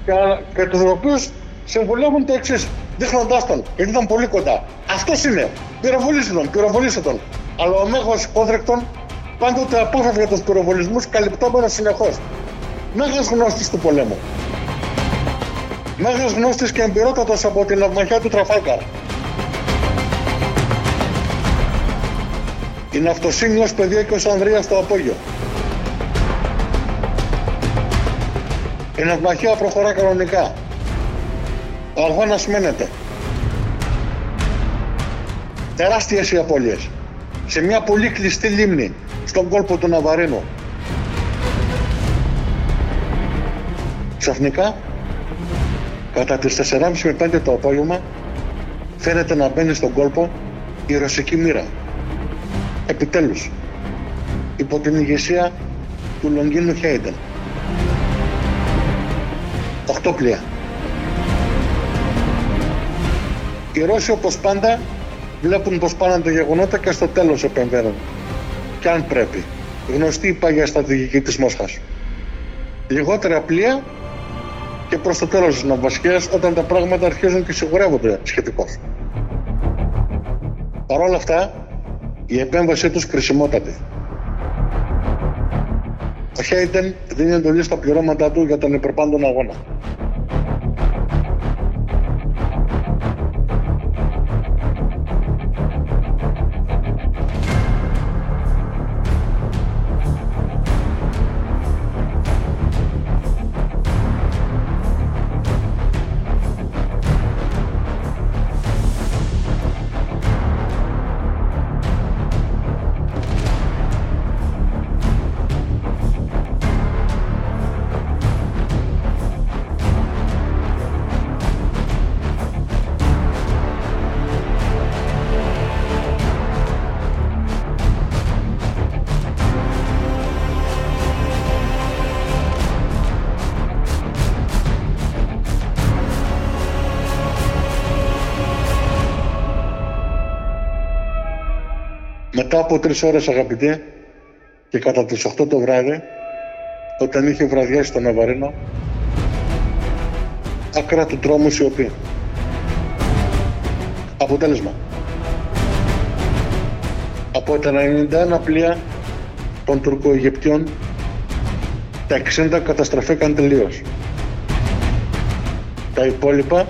και, και τους οποίους συμβουλεύουν το εξής, δείχνοντάς τον, γιατί ήταν πολύ κοντά. Αυτός είναι. Πυροβολήστε τον, πυροβολήστε τον. Αλλά ο μέγος υπόδρεκτον πάντοτε απόφευγε τους πυροβολισμούς καλυπτόμενος συνεχώς. Μέγα γνώστης του πολέμου. Μέγα γνώστης και εμπειρότατος από την αυμαχιά του Τραφάλκαρ. Είναι αυτοσύνη ως παιδιά και ως Ανδρία στο απόγειο. Η ναυμαχία προχωρά κανονικά. Ο αγώνας μένεται. Τεράστιες οι απώλειες. Σε μια πολύ κλειστή λίμνη, στον κόλπο του Ναβαρίνου. Ξαφνικά, κατά τις 4.30 με 5 το απόγευμα, φαίνεται να μπαίνει στον κόλπο η ρωσική μοίρα. Επιτέλους, υπό την ηγεσία του Λογγίνου Χέιντεν. Οχτώ πλοία. Οι Ρώσοι όπως πάντα βλέπουν πως πάνε τα γεγονότα και στο τέλος επεμβαίνουν. Και αν πρέπει. Γνωστή η παγιά στρατηγική της Μόσχας. Λιγότερα πλοία και προς το τέλος της ναυβασιάς όταν τα πράγματα αρχίζουν και σιγουρεύονται σχετικώς. Παρ' όλα αυτά, η επέμβασή τους κρισιμότατη. Ο Χέιντεν δίνει εντολή στα πληρώματά του για τον υπερπάντων αγώνα. Μετά από τρεις ώρες αγαπητέ και κατά τις 8 το βράδυ, όταν είχε βραδιάσει το Ναβαρίνο, άκρα του τρόμου σιωπή. Αποτέλεσμα. Από τα 91 πλοία των Τουρκοαιγυπτιών, τα 60 καταστραφήκαν τελείως. Τα υπόλοιπα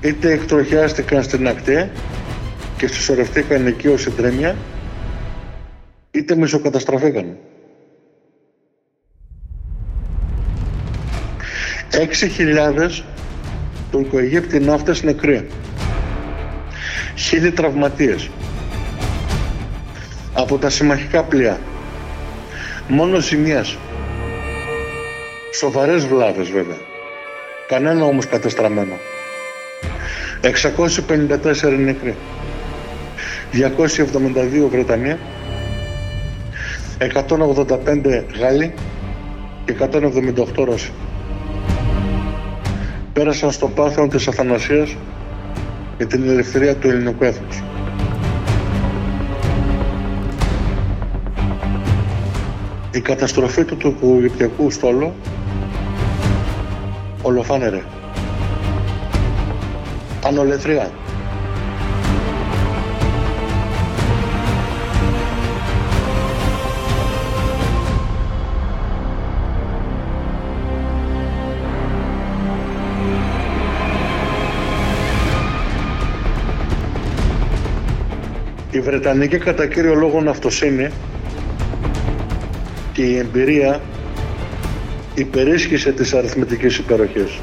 είτε εκτροχιάστηκαν στην ακτή και συσσωρευτήκαν εκεί ως συντρέμια, είτε μισοκαταστραφήκαν. Έξι χιλιάδες Τουρκοαιγύπτιοι ναύτες νεκροί. Χίλιοι τραυματίες. Από τα συμμαχικά πλοία. Μόνο ζημιές. Σοβαρές βλάβες βέβαια. Κανένα όμως κατεστραμμένο. 654 νεκροί. 272 Βρετανία, 185 Γάλλοι και 178 Ρώσοι. Πέρασαν στο πάθος της Αθανασίας για την ελευθερία του ελληνικού έθνους. Η καταστροφή του τουρκοαιγυπτιακού στόλου ολοφάνερε. Ανολεθρία Βρετανική κατά κύριο λόγο ναυτοσύνη και η εμπειρία υπερίσχυσε της αριθμητικής υπεροχής.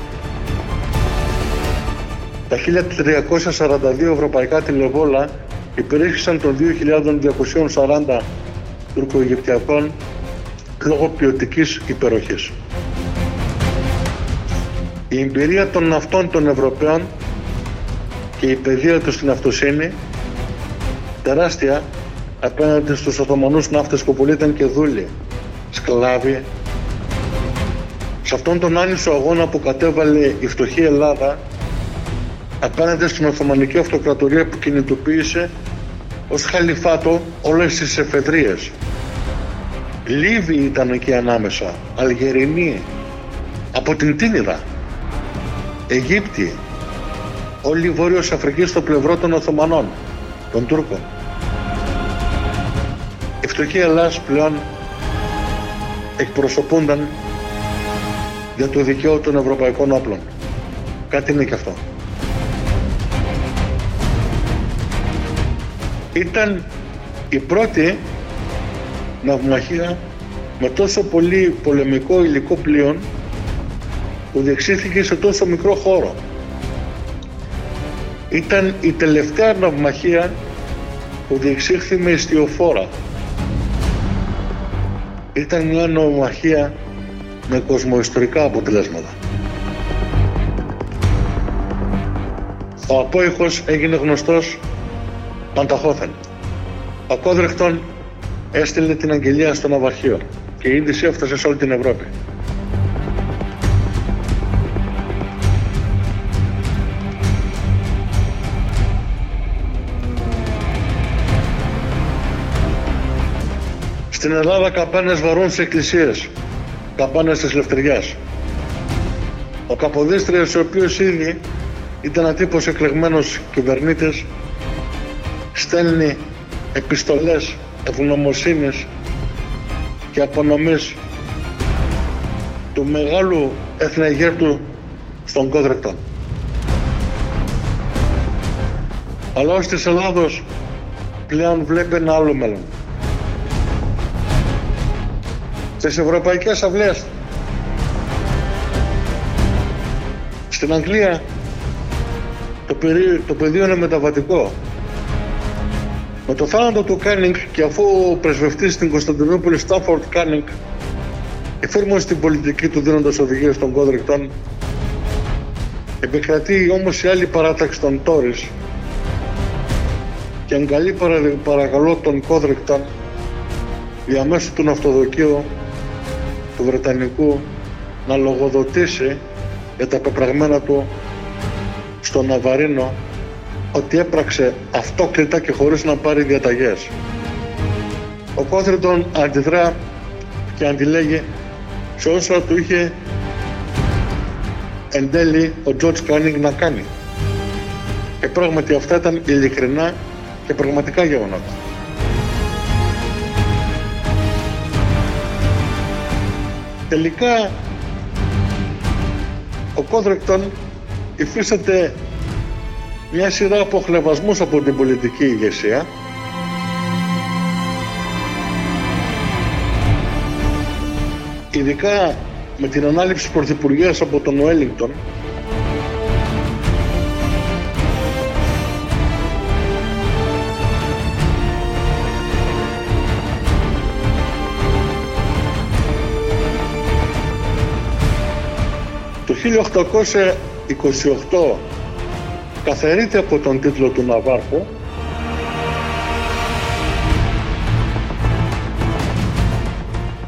Τα 1342 ευρωπαϊκά τηλεβόλα υπερίσχυσαν των 2240 τουρκο-αιγυπτιακών λόγω ποιοτικής υπεροχής. Η εμπειρία των αυτών των Ευρωπαίων και η παιδεία τους στην αυτοσύνη τεράστια απέναντι στους Οθωμανούς ναύτες που πολλοί ήταν και δούλοι, σκλάβοι. Σε αυτόν τον άνισο αγώνα που κατέβαλε η φτωχή Ελλάδα απέναντι στην Οθωμανική Αυτοκρατορία που κινητοποίησε ως χαλιφάτο όλες τις εφεδρίες. Λίβοι ήταν εκεί ανάμεσα, Αλγερινοί, από την Τίνιδα, Αιγύπτιοι, όλη η Βόρειος Αφρική στο πλευρό των Οθωμανών, των Τούρκων. Η φτωχή Ελλάς πλέον εκπροσωπούνταν για το δικαίωμα των ευρωπαϊκών όπλων. Κάτι είναι και αυτό. Ήταν η πρώτη ναυμαχία με τόσο πολύ πολεμικό υλικό πλοίον που διεξήχθηκε σε τόσο μικρό χώρο. Ήταν η τελευταία ναυμαχία που διεξήχθη με ιστιοφόρα. Ήταν μια ναυμαχία με κοσμοϊστορικά αποτελέσματα. Ο απόϊχος έγινε γνωστός Πανταχώθεν. Ο Κόδρεχτον έστειλε την αγγελία στο ναυαρχείο και η είδηση έφτασε σε όλη την Ευρώπη. Στην Ελλάδα καπάνες βαρούν σε εκκλησίες, καπάνες της Λευτεριάς. Ο Καποδίστριος, ο οποίος ήδη ήταν ατύπως εκλεγμένος κυβερνήτης, στέλνει επιστολές ευγνωμοσύνης και απονομής του μεγάλου εθνεγέρτου στον Κόδρεκτον. Αλλά ως της Ελλάδος πλέον βλέπει ένα άλλο μέλλον. Στις ευρωπαϊκές αυλές. Στην Αγγλία το, το πεδίο είναι μεταβατικό. Με το θάνατο του Κάνινγκ και αφού ο πρεσβευτής στην Κωνσταντινούπολη Στράτφορντ Κάνινγκ εφήρμοσε την πολιτική του δίνοντας οδηγίες τον Κόδριγκτον, επικρατεί όμως η άλλη παράταξη των Τόρις. Και εγκαλεί παρακαλώ τον Κόδριγκτον διαμέσου του ναυτοδικείου του Βρετανικού να λογοδοτήσει για τα πεπραγμένα του στο Ναβαρίνο ότι έπραξε αυτόκλητα και χωρίς να πάρει διαταγές. Ο Κόδριγκτον αντιδρά και αντιλέγει σε όσα του είχε εν τέλει ο Τζορτζ Κάνινγκ να κάνει. Και πράγματι αυτά ήταν ειλικρινά και πραγματικά γεγονότα. Τελικά ο Κόδρεκτον υφίσταται μια σειρά από χλεβασμούς από την πολιτική ηγεσία. Ειδικά με την ανάληψη πρωθυπουργίας από τον Ουέλιγκτον 1828 καθαρείται από τον τίτλο του Ναβάρχου.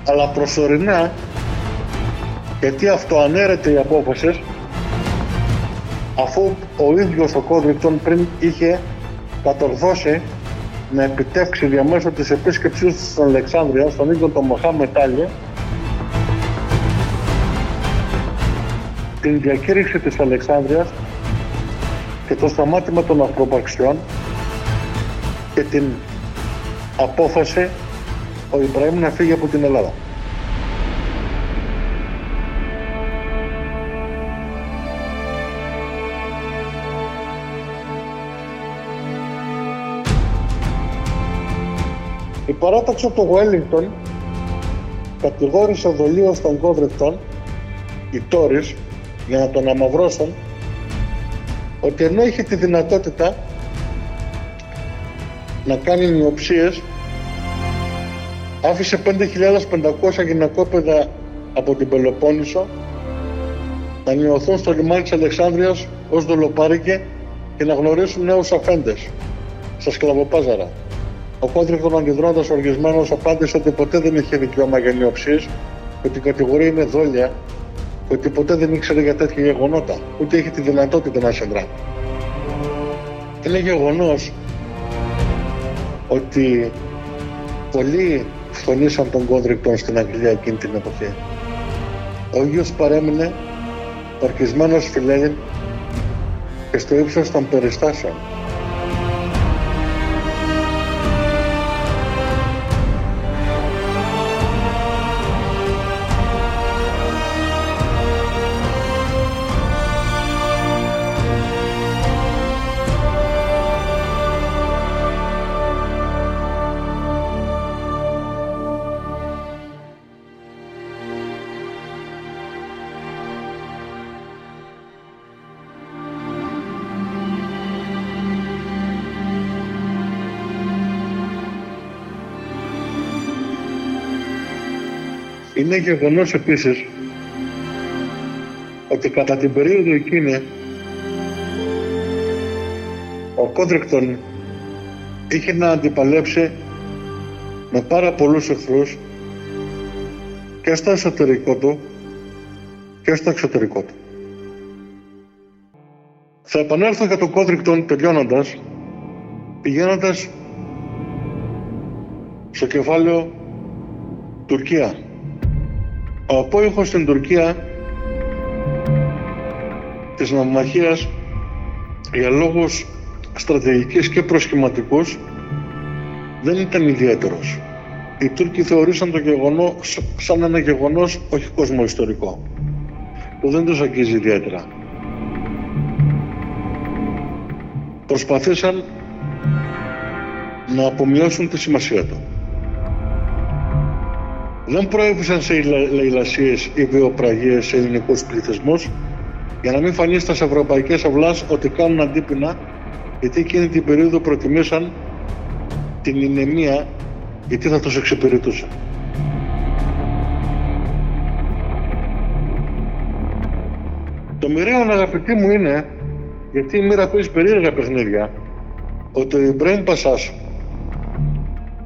Αλλά προσωρινά γιατί αυτό ανέρεται η απόφαση αφού ο ίδιος ο Κόδρικτον πριν είχε κατορθώσει να επιτεύξει διαμέσου της επίσκεψής του στην Αλεξάνδρεια στον ίδιο τον Μοχά Μετάλλη την διακήρυξη της Αλεξάνδρειας και το σταμάτημα των αυτοπαξιών και την απόφαση ο Ιμπραήμ να φύγει από την Ελλάδα. Η παράταξη του Wellington κατηγόρησε δολίω των Κόβρετων, οι Τόρις, για να τον αμαυρώσουν, ότι ενώ είχε τη δυνατότητα να κάνει μειοψίες, άφησε 5.500 γυναικόπαιδα από την Πελοπόννησο να νιωθούν στο λιμάνι της Αλεξάνδρειας ως δολοπάρικε και να γνωρίσουν νέους αφέντες στα σκλαβοπάζαρα. Ο Κόντρικτον αντιδρώντα οργισμένος απάντησε ότι ποτέ δεν είχε δικαίωμα για νιοψίε, ότι η κατηγορία είναι δόλια και ότι ποτέ δεν ήξερε για τέτοια γεγονότα, ούτε είχε τη δυνατότητα να σε Είναι γεγονό ότι πολλοί φωνήσαν τον Κόντρικτον στην Αγγλία εκείνη την εποχή. Ο ίδιος παρέμεινε ορκισμένος φιλέγεν και στο ύψος των περιστάσεων. Είναι γεγονός επίσης ότι κατά την περίοδο εκείνη ο Κόντρικτον είχε να αντιπαλέψει με πάρα πολλούς εχθρούς και στο εσωτερικό του και στο εξωτερικό του. Θα επανέλθω για τον Κόντρικτον τελειώνοντας πηγαίνοντας στο κεφάλαιο Τουρκία. Ο απόϊχος στην Τουρκία της νομιμαχίας για λόγους στρατηγικής και προσχηματικούς δεν ήταν ιδιαίτερος. Οι Τούρκοι θεωρήσαν το γεγονός σαν ένα γεγονός όχι κοσμοϊστορικό που δεν τους αγγίζει ιδιαίτερα. Προσπαθήσαν να απομειώσουν τη σημασία του δεν προέβησαν σε λαϊλασίες ή βιοπραγίες σε ελληνικούς πληθυσμούς για να μην φανεί στα ευρωπαϊκές αυλάς ότι κάνουν αντίπεινα γιατί εκείνη την περίοδο προτιμήσαν την ηνεμία γιατί θα τους εξυπηρετούσε. Το μοιραίο αγαπητοί μου είναι γιατί η μοίρα παίζει περίεργα παιχνίδια ότι ο Ιμπραήμ Πασάς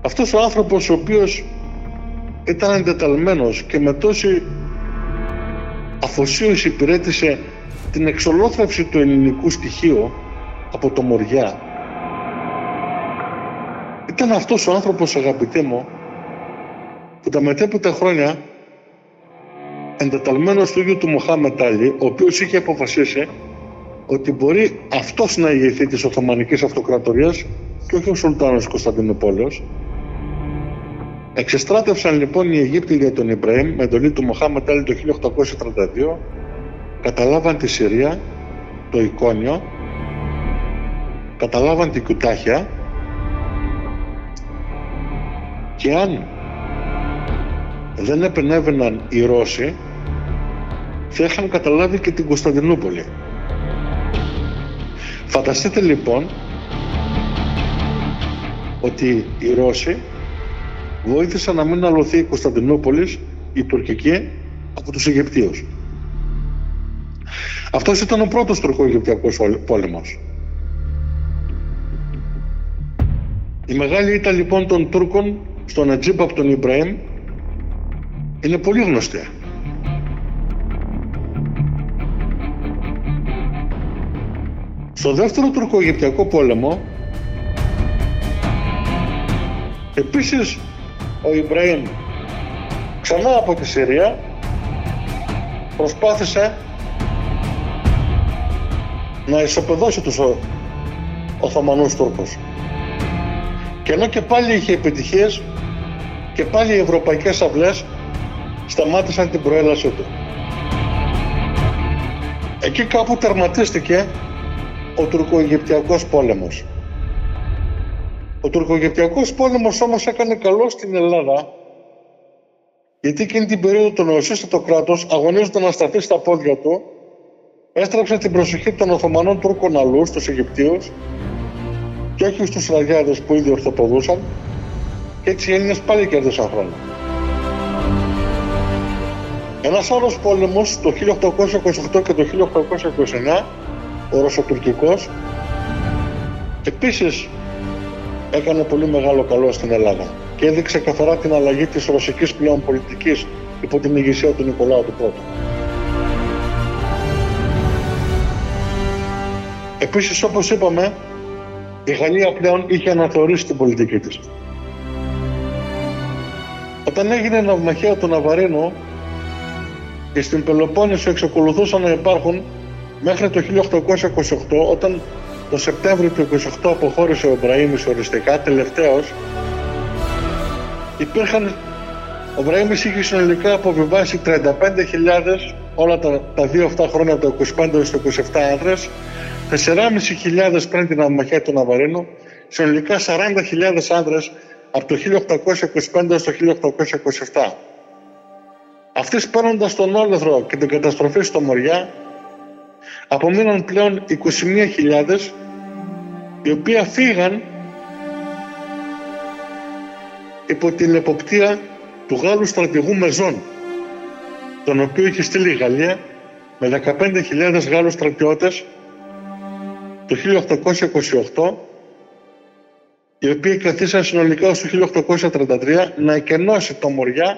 αυτός ο άνθρωπος ο οποίος ήταν εντεταλμένος και με τόση αφοσίωση υπηρέτησε την εξολόθρευση του ελληνικού στοιχείου από το Μοριά. Ήταν αυτός ο άνθρωπος αγαπητέ μου που τα μετέπειτα χρόνια εντεταλμένος του ίδιου του Μοχάμετ Άλλη, ο οποίος είχε αποφασίσει ότι μπορεί αυτός να ηγηθεί της Οθωμανικής Αυτοκρατορίας και όχι ο Σουλτάνος Κωνσταντινούπολεως Εξεστράτευσαν λοιπόν οι Αιγύπτιοι για τον Ιμπραήμ με εντολή του Μοχάμετ Άλλη το 1832, καταλάβαν τη Συρία, το Εικόνιο, καταλάβαν την Κουτάχια. Και αν δεν επενέβαιναν οι Ρώσοι θα είχαν καταλάβει και την Κωνσταντινούπολη. Φανταστείτε λοιπόν ότι οι Ρώσοι βοήθησαν να μην αλωθεί η Κωνσταντινούπολης, η τουρκική, από τους Αιγυπτίους. Αυτός ήταν ο πρώτος τουρκο-αιγυπτιακός πόλεμος. Η μεγάλη ήττα λοιπόν των Τούρκων στον Ατζίπ από τον Ιμπραήμ είναι πολύ γνωστή. Στο δεύτερο τουρκο-αιγυπτιακό πόλεμο επίσης ο Ιμπραήμ ξανά από τη Συρία προσπάθησε να ισοπεδώσει τους Οθωμανούς Τούρκους. Και ενώ και πάλι είχε επιτυχίες και πάλι οι ευρωπαϊκές αυλές σταμάτησαν την προέλασή του. Εκεί κάπου τερματίστηκε ο τουρκο πόλεμος. Ο τουρκογεπτιακός πόλεμος όμως έκανε καλό στην Ελλάδα γιατί εκείνη την περίοδο το νεοσύστατο κράτος αγωνίζονταν να σταθεί στα πόδια του έστρεψε την προσοχή των Οθωμανών Τούρκων αλλού στους Αιγυπτίους και όχι στους Ραγιάδες που ήδη ορθοποδούσαν και έτσι οι Έλληνες πάλι κέρδισαν χρόνο. Ένας άλλος πόλεμος το 1828 και το 1829, ο Ρωσοτουρκικός, επίσης έκανε πολύ μεγάλο καλό στην Ελλάδα και έδειξε καθαρά την αλλαγή της ρωσικής πλέον πολιτικής υπό την ηγεσία του Νικολάου του Πρώτου. Επίσης, όπως είπαμε, η Γαλλία πλέον είχε αναθεωρήσει την πολιτική της. Όταν έγινε ναυμαχία του Ναβαρίνου και στην Πελοπόννησο εξακολουθούσαν να υπάρχουν μέχρι το 1828 όταν το Σεπτέμβριο του 28 αποχώρησε ο Μπραήμις οριστικά, τελευταίος υπήρχαν ο Μπραήμις είχε συνολικά αποβιβάσει 35.000 όλα τα, τα δύο αυτά χρόνια από το 25 στο 27 άνδρες 4.500 πριν την αμαχία του Ναβαρίνου συνολικά 40.000 άνδρες από το 1825 στο 1827. Αυτοί σπάνοντας τον όλεθρο και την καταστροφή στο Μοριά απομείναν πλέον 21.000 οι οποίοι φύγαν υπό την εποπτεία του Γάλλου στρατηγού Μεζών τον οποίο είχε στείλει η Γαλλία με 15.000 Γάλλους στρατιώτες το 1828 οι οποίοι καθίσαν συνολικά ως το 1833 να εκενώσει το Μοριά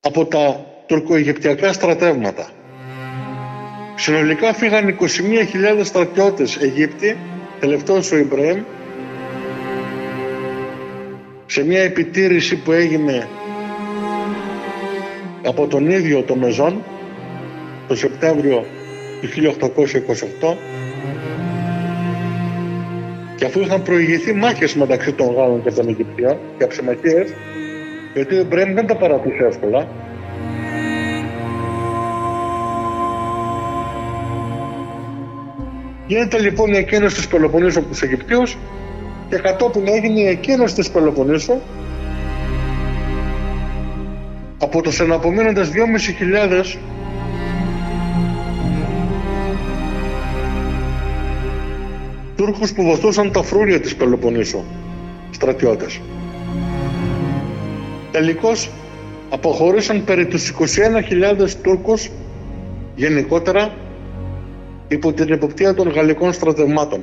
από τα τουρκοαιγυπτιακά στρατεύματα. Συνολικά φύγαν 21.000 στρατιώτες Αιγύπτιοι, τελευταίος ο Ιμπραήμ, σε μια επιτήρηση που έγινε από τον ίδιο το Μεζόν το Σεπτέμβριο του 1828 και αφού είχαν προηγηθεί μάχες μεταξύ των Γάλλων και των Αιγυπτιών και αψημαχίες γιατί ο Μπρέμ δεν τα παρατούσε εύκολα. Γίνεται λοιπόν η εκένωση της Πελοποννήσου από τους Αιγυπτίους και κατόπιν έγινε η εκένωση της Πελοποννήσου από τους εναπομείνοντες 2.500 Τούρκους που βοηθούσαν τα φρούρια της Πελοποννήσου, στρατιώτες. Τελικώς αποχωρήσαν περί τους 21.000 Τούρκους γενικότερα υπό την εποπτεία των γαλλικών στρατευμάτων.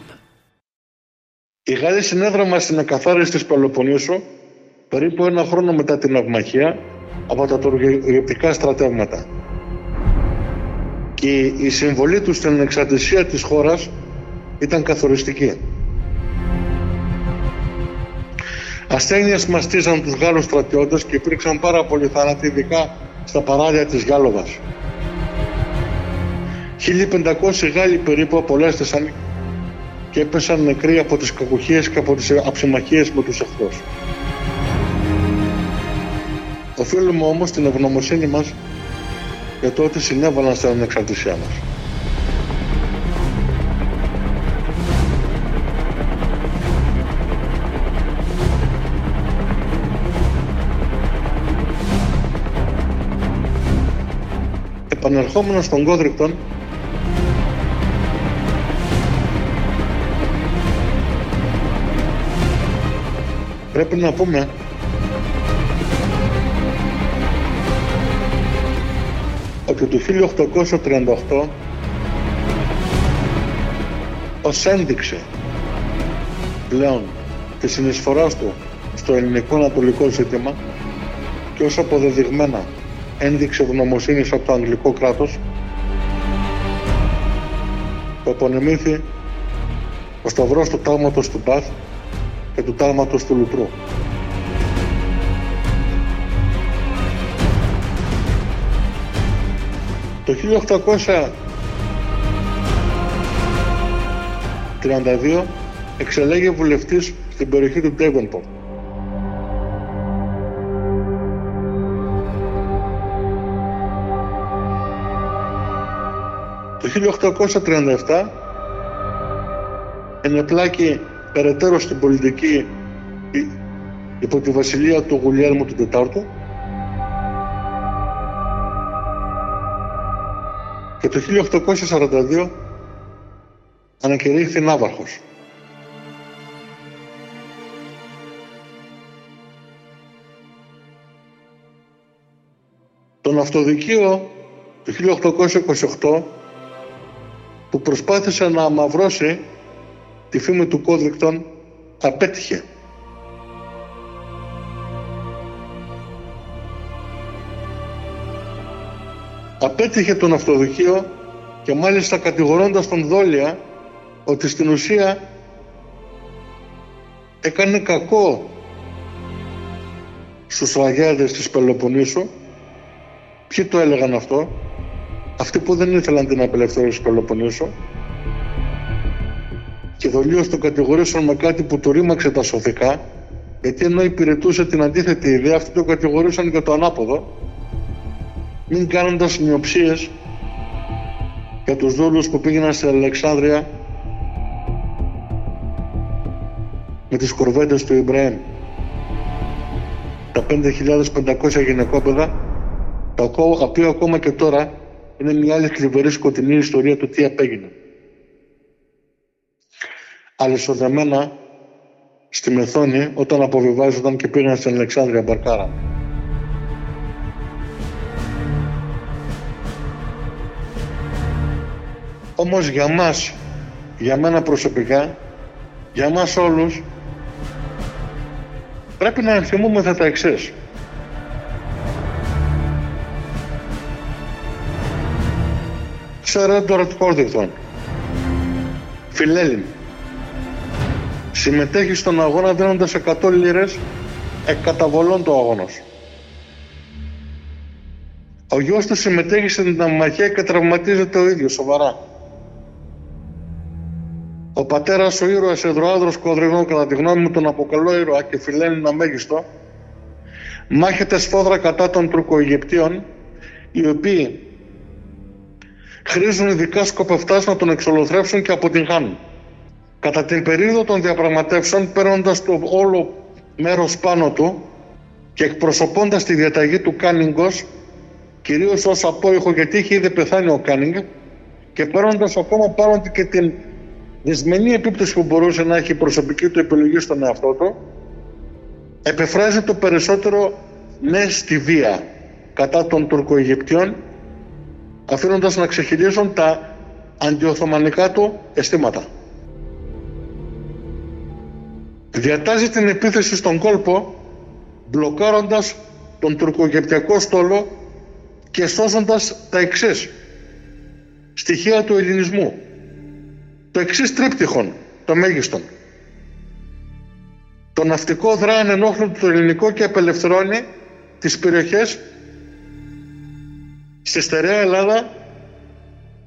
Οι Γάλλοι συνέδραμα στην εκαθάριση της Πελοποννήσου περίπου ένα χρόνο μετά την αυμαχία από τα τουρκικά στρατεύματα. Και η συμβολή τους στην εξαρτησία της χώρας ήταν καθοριστική. Ασθένειες μαστίζαν τους Γάλλους στρατιώτες και υπήρξαν πάρα πολλοί θάνατοι, ειδικά στα παράλια της Γιάλοβας. 1500 Γάλλοι περίπου απολέστησαν και έπεσαν νεκροί από τις κακουχίες και από τις αψημαχίες με τους εχθρούς. Οφείλουμε όμως την ευγνωμοσύνη μας για το ότι συνέβαλαν στην ανεξαρτησία μας. Επανερχόμενος στον Κόδρικτον, πρέπει να πούμε. Ότι το 1838 ως ένδειξε πλέον τη συνεισφορά του στο ελληνικό ανατολικό ζήτημα και ως αποδεδειγμένα ένδειξε ευγνωμοσύνης από το αγγλικό κράτος που απονεμήθη ο σταυρός του τάγματος του Μπαθ και του τάγματος του Λουτρού. Το 1832 εξελέγει βουλευτής στην περιοχή του Ντέβενπορτ. Το 1837 ενεπλάκη περαιτέρω στην πολιτική υπό τη βασιλεία του Γουλιέλμου του Τετάρτου και το 1842 ανακηρύχθη Ναύαρχος. Τον αυτοδικείο του 1828 που προσπάθησε να αμαυρώσει τη φήμη του Κόδρικτον απέτυχε. Απέτυχε τον αυτοδοχείο και μάλιστα κατηγορώντας τον Δόλια ότι στην ουσία έκανε κακό στους ραγιάδες της Πελοποννήσου. Ποιοι το έλεγαν αυτό, αυτοί που δεν ήθελαν την απελευθέρωση της Πελοποννήσου και δολίως τον κατηγορήσαν με κάτι που του ρήμαξε τα σωθικά γιατί ενώ υπηρετούσε την αντίθετη ιδέα αυτοί το κατηγορήσαν για το ανάποδο μην κάνοντας μειοψίες για τους δούλους που πήγαιναν στην Αλεξάνδρεια με τις κορβέντες του Ιμπραήμ. Τα 5.500 γυναικόπαιδα, τα οποία ακόμα και τώρα είναι μια άλλη θλιβερή σκοτεινή ιστορία του τι απέγινε αλυσοδεμένα στη Μεθόνη όταν αποβιβάζονταν και πήγαν στην Αλεξάνδρεια Μπαρκάρα. Όμως για μας, για μένα προσωπικά, για μας όλους, πρέπει να ενθυμούμε τα εξής. Σερ Έντουαρτ Κόρδικτον, Φιλέλλην, συμμετέχει στον αγώνα δίνοντας 100 λίρες εκκαταβολών του αγώνος. Ο γιος του συμμετέχει στην αμαχία και τραυματίζεται ο ίδιος σοβαρά. Ο πατέρας ο ήρωας Εδροάδρος Κοδρυγνών κατά τη γνώμη μου τον αποκαλώ ήρωα και φιλένει αμέγιστο μάχεται σφόδρα κατά των Τουρκοαιγυπτίων οι οποίοι χρήζουν ειδικά σκοπευτάς να τον εξολοθρεύσουν και αποτυγχάνουν. Κατά την περίοδο των διαπραγματεύσεων, παίρνοντας το όλο μέρος πάνω του και εκπροσωπώντας τη διαταγή του Κάνιγκος, κυρίως ως απόηχο γιατί είχε ήδη πεθάνει ο Κάνιγκ, και παίρνοντας ακόμα πάνω και την δυσμενή επίπτωση που μπορούσε να έχει η προσωπική του επιλογή στον εαυτό του, επεφράζει το περισσότερο ναι στη βία κατά των Τουρκοαιγυπτιών, αφήνοντας να ξεχειλίζουν τα αντιοθωμανικά του αισθήματα διατάζει την επίθεση στον κόλπο μπλοκάροντας τον τουρκογεπτιακό στόλο και σώζοντας τα εξής. Στοιχεία του ελληνισμού. Το εξής τρίπτυχον το μέγιστον. Το ναυτικό δρά ενόχλητο το ελληνικό και απελευθερώνει τις περιοχές στη στερεά Ελλάδα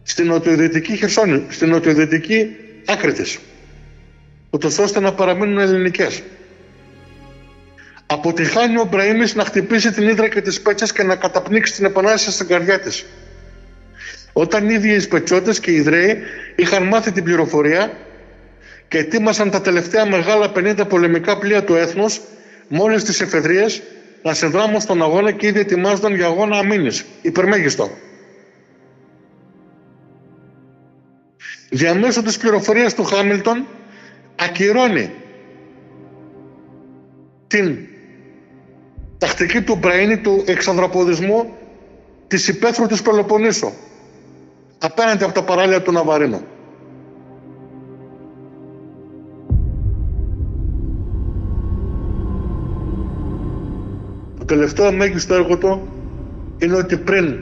στην νοτιοδυτική Χερσόνη, στην νοτιοδυτική άκρη της, ούτως ώστε να παραμείνουν ελληνικές. Αποτυχάνει ο Μπραήμις να χτυπήσει την ύδρα και τις πέτσες και να καταπνίξει την επανάσταση στην καρδιά της. Όταν οι ίδιοι οι Σπετσότες και οι Ιδραίοι είχαν μάθει την πληροφορία και ετοίμασαν τα τελευταία μεγάλα 50 πολεμικά πλοία του έθνους μόλις τις εφεδρίες να συνδράμουν στον αγώνα και ήδη ετοιμάζονταν για αγώνα αμήνης, υπερμέγιστο. Διαμέσου της πληροφορίας του Χάμιλτον ακυρώνει την τακτική του Μπραίνη του εξανδραποδισμού της υπαίθρου της Πελοποννήσου απέναντι από τα παράλια του Ναβαρίνου. Το τελευταίο μέγιστο έργο του είναι ότι πριν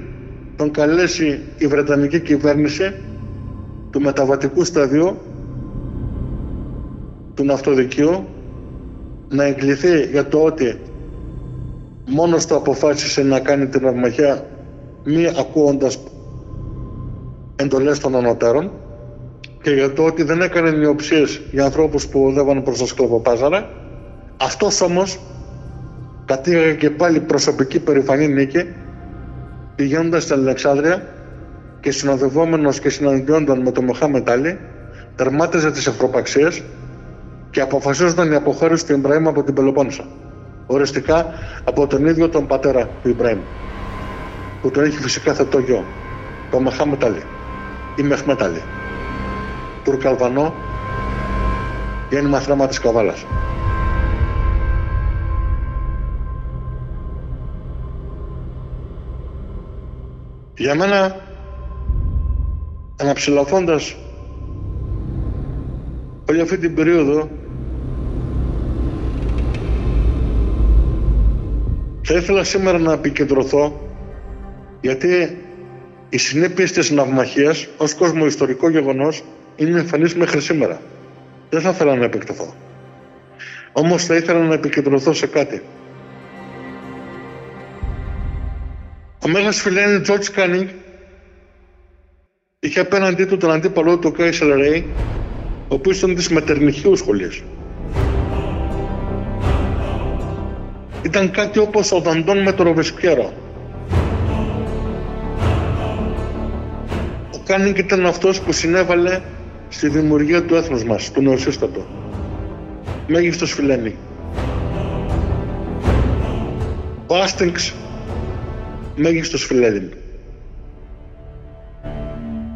τον καλέσει η Βρετανική κυβέρνηση του μεταβατικού σταδιού του ναυτοδικείου να εγκληθεί για το ότι μόνος του αποφάσισε να κάνει την αυμαχία μη ακούοντας εντολές των ανωτέρων και για το ότι δεν έκανε νιοψίες για ανθρώπους που οδεύαν προς τα σκλαβοπάζαρα. Αυτός όμως κατήγαγε και πάλι προσωπική περηφανή νίκη πηγαίνοντας στην Αλεξάνδρεια και συνοδευόμενος και συναντιόντων με το Μοχάμετ Άλλη τερμάτιζε τις ευρωπαξίες και αποφασίζονταν η αποχώρηση του Ιμπραήμ από την Πελοπόννησο. Οριστικά από τον ίδιο τον πατέρα του Ιμπραήμ που τον έχει φυσικά θετό γιο, τον Μοχάμετ Άλλη ή Μεχμέτ Άλλη. Τουρκαλβανό γέννημα θρέμα της Καβάλας. Για μένα, αναψηλαφώντας όλη αυτή την περίοδο, θα ήθελα σήμερα να επικεντρωθώ γιατί οι συνέπειες της ναυμαχίας ως κοσμοϊστορικό γεγονός είναι εμφανή μέχρι σήμερα. Δεν θα ήθελα να επεκταθώ. Όμως θα ήθελα να επικεντρωθώ σε κάτι. Ο Μέγας φιλέλλην Τζορτζ Κάνινγκ είχε απέναντί του τον αντίπαλό του Κάσελρεϊ, ο οποίος ήταν της μετερνιχείου σχολής. Ήταν κάτι όπως ο Δαντών με το Ροβεσπιέρο. Ο Κάνινγκ ήταν αυτός που συνέβαλε στη δημιουργία του έθνους μας, του νεοσύστατου. Μέγιστος φιλέλλην. Ο Άστιγξ μέγιστος φιλέλλην.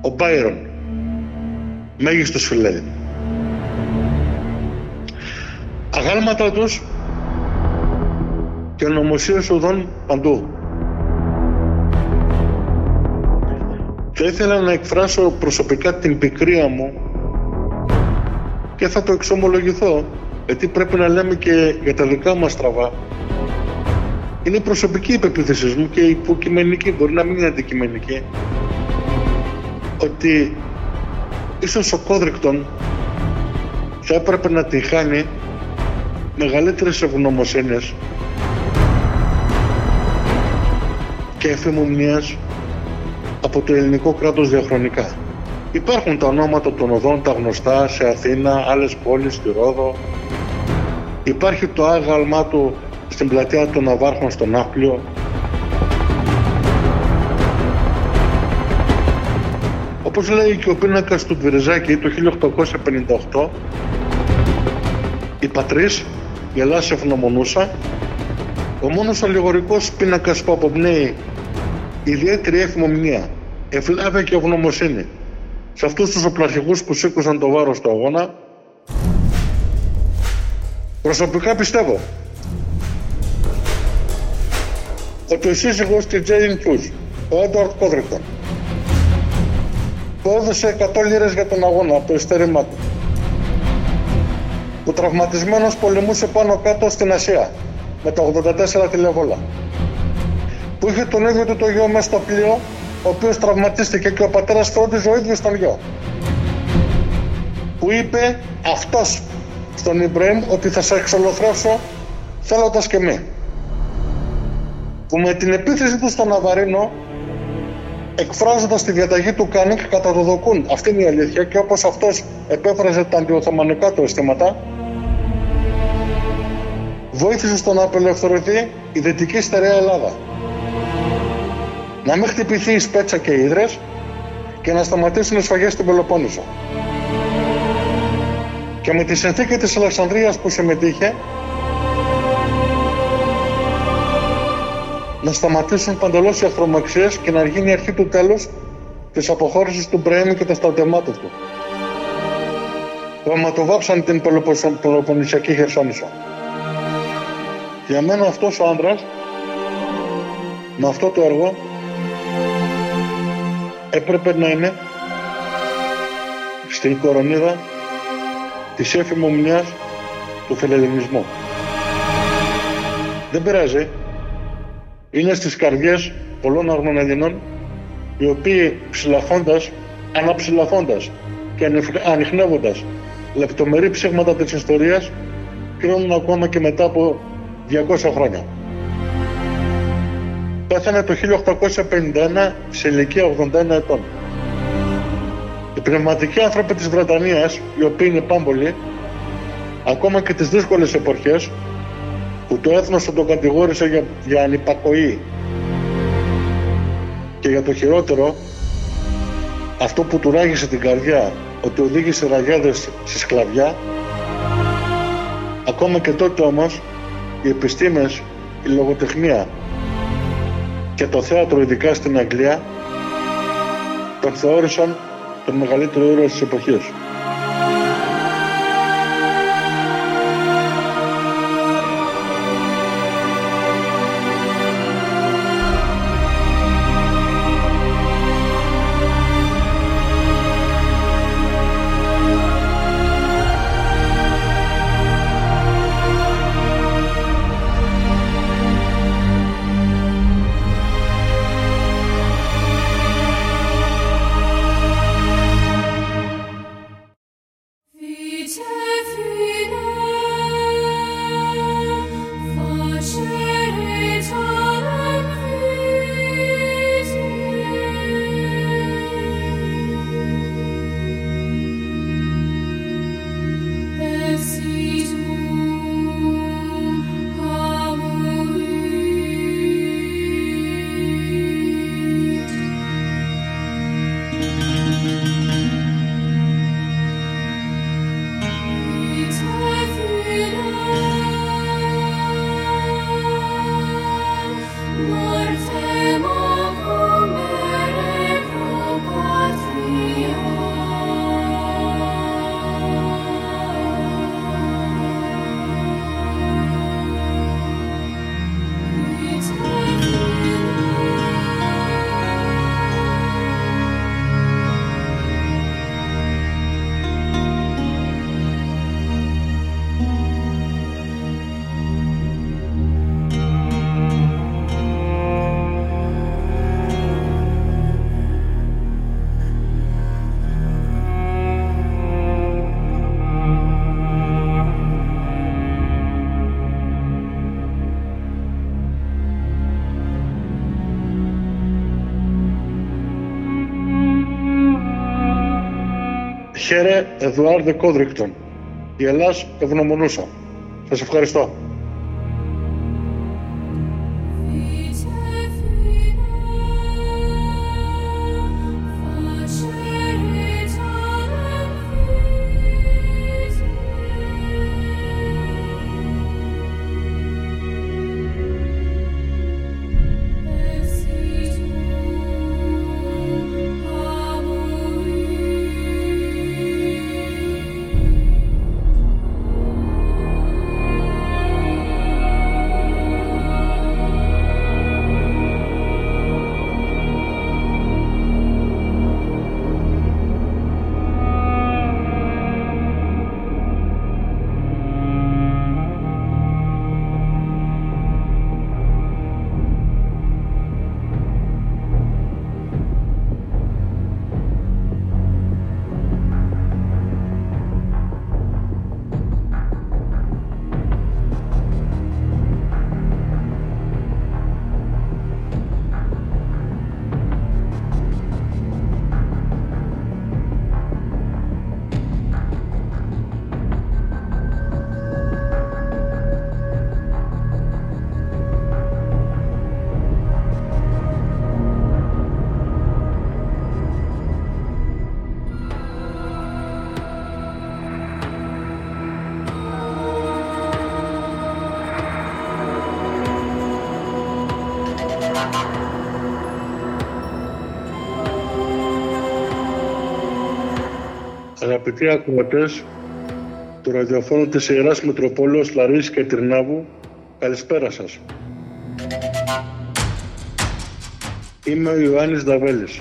Ο Μπάιρον, μέγιστος φιλέλλην. Αγάλματα τους και ονομασίες οδών παντού. Θα ήθελα να εκφράσω προσωπικά την πικρία μου και θα το εξομολογηθώ γιατί πρέπει να λέμε και για τα δικά μας τραβά είναι προσωπική υπεποίθησή μου και υποκειμενική, μπορεί να μην είναι αντικειμενική, ότι ίσως ο Κόδρικτον θα έπρεπε να τη χάνει μεγαλύτερες ευγνωμοσύνες και εφημομνίας από το ελληνικό κράτος διαχρονικά. Υπάρχουν τα ονόματα των οδών, τα γνωστά σε Αθήνα, άλλες πόλεις, στη Ρόδο. Υπάρχει το άγαλμά του στην πλατεία των Ναβάρχων στον Ναύπλιο. Όπως λέει και ο πίνακας του Τβιριζάκη το 1858, η πατρίς, η Ελλάδα ευνομονούσα, ο μόνος αλληγορικός πίνακας που αποπνέει ιδιαίτερη εφημομνία, ευλάβεια και ευγνωμοσύνη. Σε αυτούς τους οπλαρχηγούς που σήκωσαν το βάρος του αγώνα, προσωπικά πιστεύω ότι ο σύζυγος της Τζέιν Χιούς, ο Έντουαρτ Κόδρικτον, που έδωσε 100 λίρες για τον αγώνα από το ειστέρημά του, που τραυματισμένος πολεμούσε πάνω κάτω στην Ασία με τα 84 τηλεβόλα, που είχε τον ίδιο του το γιο μέσα στο πλοίο, ο οποίος τραυματίστηκε και ο πατέρας φρόντιζε ο ίδιος τον γιο, που είπε αυτός στον Ιμπραήμ ότι θα σε εξολοθρεύσω θέλοντας και μη που με την επίθεση του στον Ναβαρίνο εκφράζοντας τη διαταγή του Κάνινγκ κατά το δοκούν. Αυτή είναι η αλήθεια και όπως αυτός εξέφραζε τα αντιοθωμανικά του αισθήματα, βοήθησε στο να απελευθερωθεί η δυτική στερεά Ελλάδα. Να μην χτυπηθεί η Σπέτσα και οι Ήδρες και να σταματήσουν οι σφαγές στην Πελοπόννησο. Και με τη συνθήκη της Αλεξανδρίας που συμμετείχε, να σταματήσουν παντελώς οι αχθρομαξίε και να γίνει η αρχή του τέλους της αποχώρησης του Μπρέμι και των στρατευμάτων του. Πραγματοβάψαν την Πελοποννησιακή Χερσόνησο. Για μένα αυτός ο άντρα με αυτό το έργο έπρεπε να είναι στην κορονίδα της εφημομνίας του φιλελληνισμού. Δεν πειράζει, είναι στις καρδιές πολλών αρμών Ελλήνων οι οποίοι ψηλαφώντας, αναψηλαφώντας και ανοιχνεύοντας λεπτομερή ψήγματα της ιστορίας κρίνουν ακόμα και μετά από 200 χρόνια. Πέθανε το 1851 σε ηλικία 81 ετών. Οι πνευματικοί άνθρωποι της Βρετανίας, οι οποίοι είναι πάμπολοι, ακόμα και τις δύσκολες εποχές, που το έθνος θα τον κατηγόρησε για, για ανυπακοή και για το χειρότερο αυτό που του ράγισε την καρδιά ότι οδήγησε ραγιάδες στη σκλαβιά ακόμα και τότε όμως οι επιστήμες, η λογοτεχνία και το θέατρο ειδικά στην Αγγλία τον θεώρησαν τον μεγαλύτερο ήρωα της εποχής. Χαίρε Εδουάρδε Κόδρικτον. Η Ελλάς ευγνωμονούσα. Σας ευχαριστώ. Αγαπητοί ακροατές του ραδιοφώνου της Ιεράς Μητροπόλεως Λαρίσης και Τρινάβου, καλησπέρα σας. Είμαι ο Ιωάννης Δαβέλης.